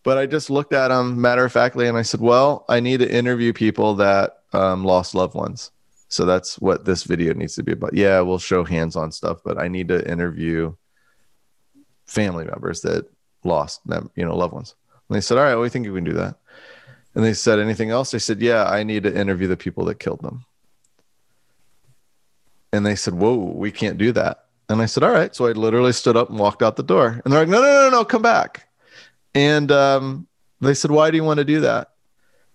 but I just looked at them matter of factly and I said, Well, I need to interview people that um, lost loved ones. So that's what this video needs to be about. Yeah, we'll show hands on stuff, but I need to interview family members that lost them, you know, loved ones. And they said, All right, well, we think you can do that. And they said, Anything else? They said, Yeah, I need to interview the people that killed them. And they said, Whoa, we can't do that. And I said, All right. So I literally stood up and walked out the door. And they're like, No, no, no, no, come back. And um, they said, Why do you want to do that?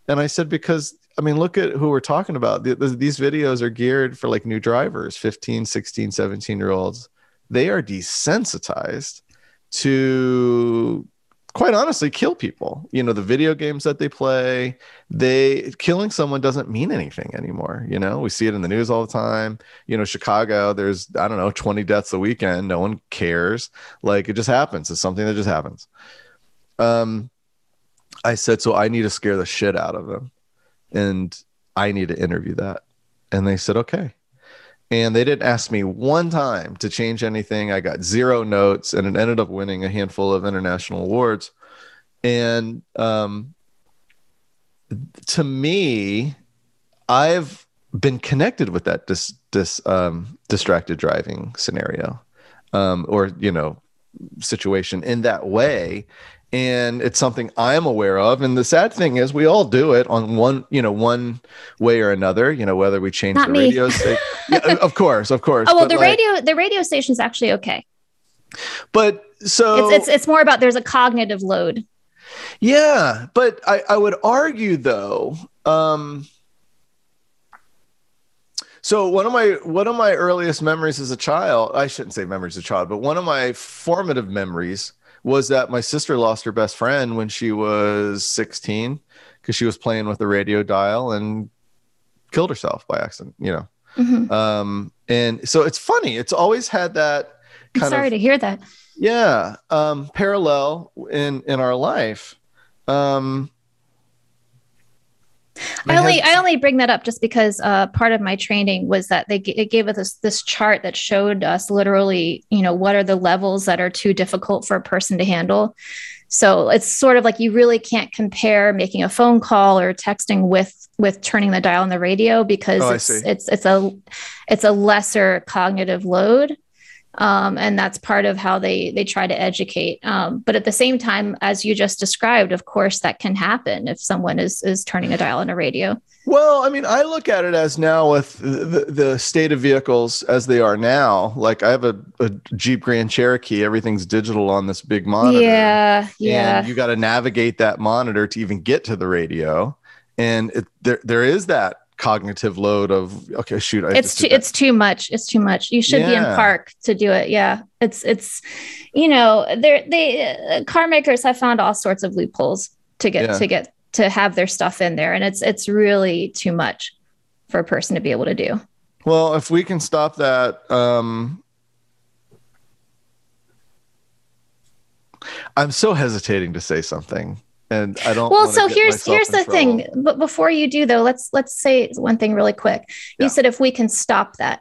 And I said, Because I mean, look at who we're talking about. The, the, these videos are geared for like new drivers, 15, 16, 17 year olds. They are desensitized to quite honestly kill people. You know the video games that they play they killing someone doesn't mean anything anymore you know? We see it in the news all the time. You know chicago there's i don't know 20 deaths a weekend. No one cares. Like it just happens. It's something that just happens. Um i said so i need to scare the shit out of them and i need to interview that. And they said okay and they didn't ask me one time to change anything. I got zero notes, and it ended up winning a handful of international awards. And um, to me, I've been connected with that dis, dis um, distracted driving scenario, um, or you know, situation in that way and it's something I'm aware of. And the sad thing is, we all do it on one, you know, one way or another. You know, whether we change Not the me. radio station, yeah, of course, of course. Oh well, the like, radio, the radio station is actually okay. But so it's, it's it's more about there's a cognitive load. Yeah, but I, I would argue though. Um, so one of my one of my earliest memories as a child, I shouldn't say memories as a child, but one of my formative memories was that my sister lost her best friend when she was 16 because she was playing with the radio dial and killed herself by accident, you know. Mhm. Um, and so it's funny. It's always had that I'm kind sorry of to hear that. yeah um parallel in in our life um I only I only bring that up just because uh, part of my training was that they g- it gave us this, this chart that showed us literally, you know, what are the levels that are too difficult for a person to handle. So it's sort of like you really can't compare making a phone call or texting with with turning the dial on the radio because Oh, it's it's it's a it's a lesser cognitive load. Um, and that's part of how they they try to educate. Um, but at the same time, as you just described, of course, that can happen if someone is is turning a dial on a radio. well i mean i look at it as now with the, the state of vehicles as they are now like i have a, a jeep grand cherokee everything's digital on this big monitor Yeah, yeah. and you got to navigate that monitor to even get to the radio and it, there, there is that cognitive load of okay shoot I it's too it's too much. It's too much. You should be in park to do it. Yeah, it's it's you know they're they uh, car makers have found all sorts of loopholes to get Yeah. to get to have their stuff in there, and it's it's really too much for a person to be able to do. Well, if we can stop that, um, I'm so hesitating to say something, and I don't. well so here's here's the thing but before you do though let's let's say one thing really quick you Yeah. said if we can stop that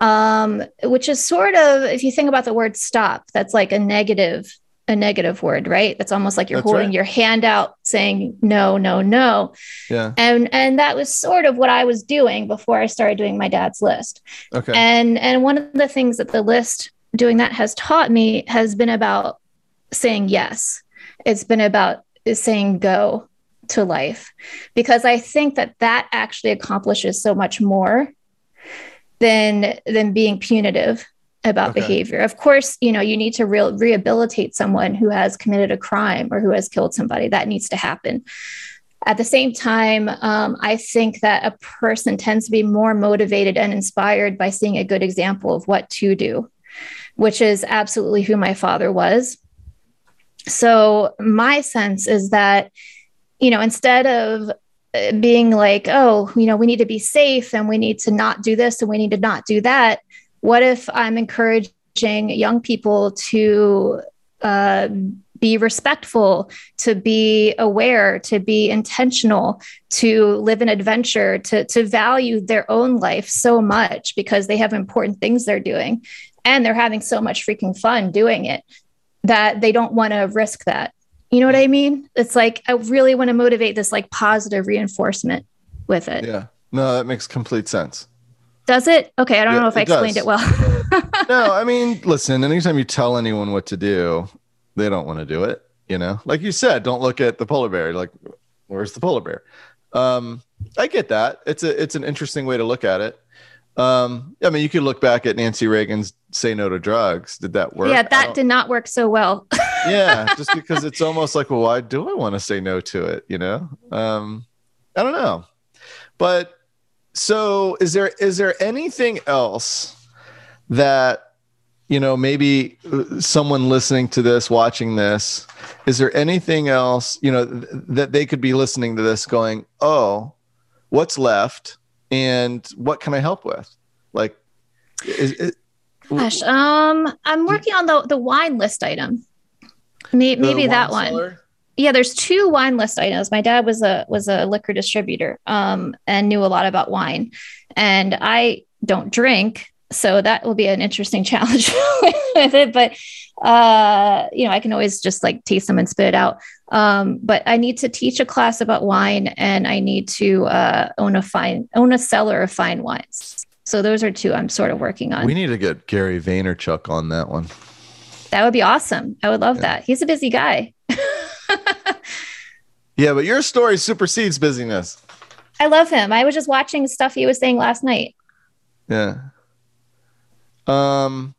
um which is sort of if you think about the word stop that's like a negative a negative word right that's almost like you're That's holding right. your hand out saying no no no Yeah. and and that was sort of what i was doing before i started doing my dad's list Okay. and and one of the things that the list doing that has taught me has been about saying yes. It's been about saying go to life because I think that that actually accomplishes so much more than than being punitive about Okay. behavior. Of course, you know, you need to real rehabilitate someone who has committed a crime or who has killed somebody. That needs to happen. At the same time, um, I think that a person tends to be more motivated and inspired by seeing a good example of what to do, which is absolutely who my father was. So, my sense is that, you know, instead of uh, being like, oh, you know, we need to be safe and we need to not do this and we need to not do that, what if I'm encouraging young people to uh, be respectful, to be aware, to be intentional, to live an adventure, to, to value their own life so much because they have important things they're doing and they're having so much freaking fun doing it that they don't want to risk that. You know what I mean? It's like I really want to motivate this like positive reinforcement with it. yeah. No, that makes complete sense. Does it? Okay, I don't Yeah, know if I explained does. it well. no, I mean, listen, anytime you tell anyone what to do, they don't want to do it. You know, like you said, don't look at the polar bear. Like, where's the polar bear? Um, I get that. It's a it's an interesting way to look at it. Um, I mean, you could look back at Nancy Reagan's "Say No to Drugs." Did that work? yeah, that did not work so well. yeah, just because it's almost like, well, why do I want to say no to it? You know, um, I don't know. But so, is there is there anything else that you know maybe uh, someone listening to this, watching this, is there anything else you know th- that they could be listening to this, going, oh, what's left, and what can I help with? Like, is it? Gosh, um, I'm working on the the wine list item. Maybe, maybe that one. yeah there's two wine list items my dad was a was a liquor distributor um and knew a lot about wine and i don't drink so that will be an interesting challenge with it but uh you know i can always just like taste them and spit it out um but i need to teach a class about wine and i need to uh own a fine own a cellar of fine wines so those are two i'm sort of working on We need to get Gary Vaynerchuk on that one. that would be awesome i would love Yeah. that he's a busy guy Yeah, but your story supersedes busyness. I love him. I was just watching stuff he was saying last night. Yeah. Um.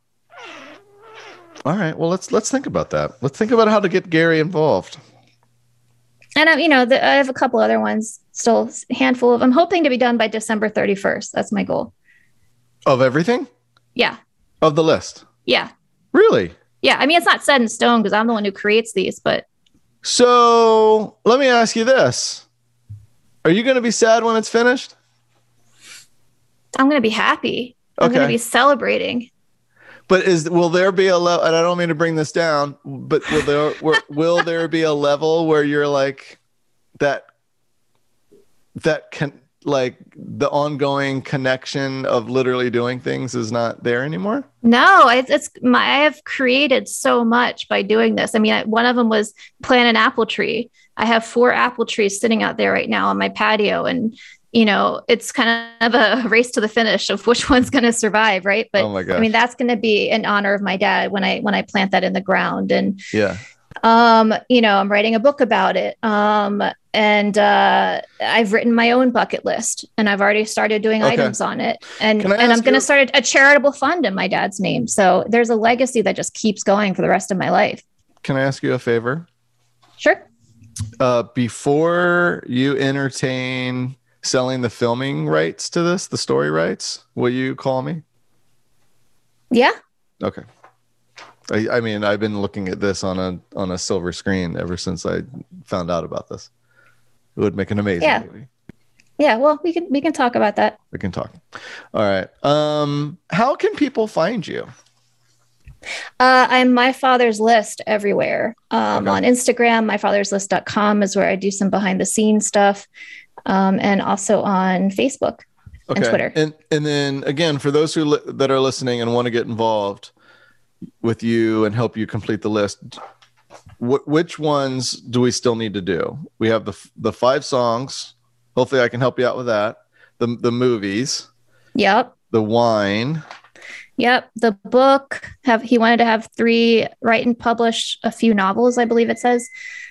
All right. Well, let's let's think about that. Let's think about how to get Gary involved. And I, you know, the, I have a couple other ones still, a handful of. I'm hoping to be done by December 31st. That's my goal. Of everything? Yeah, Of the list? yeah, Really? yeah. I mean, it's not set in stone because I'm the one who creates these, but So let me ask you this: Are you going to be sad when it's finished? I'm gonna be happy. I'm gonna be celebrating. But is will there be a level? And I don't mean to bring this down, but will there will, will there be a level where you're like that that can like the ongoing connection of literally doing things is not there anymore? No, it's, it's my. I have created so much by doing this. I mean, I, one of them was plant an apple tree. I have four apple trees sitting out there right now on my patio, and you know, it's kind of a race to the finish of which one's going to survive, right? But oh I mean, that's going to be in honor of my dad when I when I plant that in the ground, and yeah. um, you know, I'm writing a book about it. Um, and uh, I've written my own bucket list, and I've already started doing Okay. items on it. And and I'm going to start a, a charitable fund in my dad's name. So there's a legacy that just keeps going for the rest of my life. Can I ask you a favor? Sure. Uh, before you entertain selling the filming rights to this, the story rights, will you call me? Yeah. Okay. I, I mean, I've been looking at this on a on a silver screen ever since I found out about this. It would make an amazing Yeah. movie. Yeah. Well, we can we can talk about that. We can talk. All right. Um, how can people find you? Uh, I'm my father's list everywhere. Um, Okay. On Instagram, myfatherslist.com is where I do some behind the scenes stuff, um, and also on Facebook. Okay. Twitter. And and then again, for those who li- that are listening and want to get involved with you and help you complete the list, wh- which ones do we still need to do? We have the f- the five songs. Hopefully, I can help you out with that. The the movies, Yep. the wine. Yep, the book have he wanted to have three write and publish a few novels, I believe it says.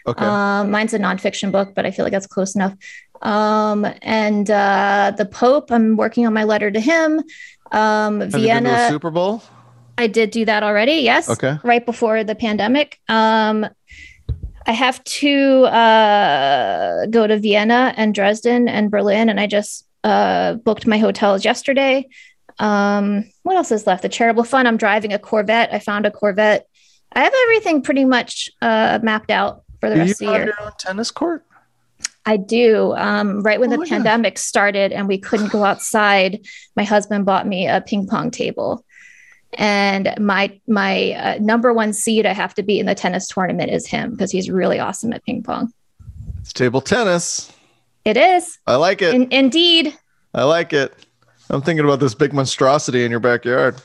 Okay. Um, mine's a nonfiction book, but I feel like that's close enough. Um, and uh, the Pope, I'm working on my letter to him. Um, have you been to a Vienna, Super Bowl? I did do that already. Yes, Okay. right before the pandemic. Um, I have to uh, go to Vienna and Dresden and Berlin, and I just uh, booked my hotels yesterday. Um, what else is left? The charitable fund. I'm driving a Corvette. I found a Corvette. I have everything pretty much uh, mapped out for the Do rest of the year. your own tennis court? I do. Um, right when Oh, the look at that. pandemic started and we couldn't go outside, my husband bought me a ping pong table. And my my uh, number one seed I have to beat in the tennis tournament is him because he's really awesome at ping pong. It's table tennis. It is I like it. in, indeed. I like it. I'm thinking about this big monstrosity in your backyard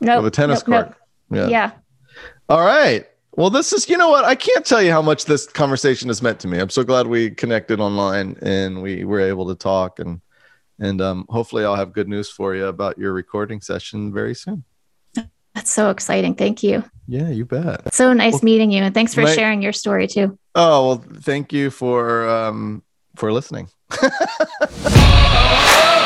No, of a tennis court. Yeah. yeah, All right. Well, this is, you know what? I can't tell you how much this conversation has meant to me. I'm so glad we connected online and we were able to talk and and um, hopefully I'll have good news for you about your recording session very soon. that's so exciting. Thank you. Yeah, you bet. So nice Well, meeting you, and thanks for my- sharing your story too. Oh, well, thank you for um for listening.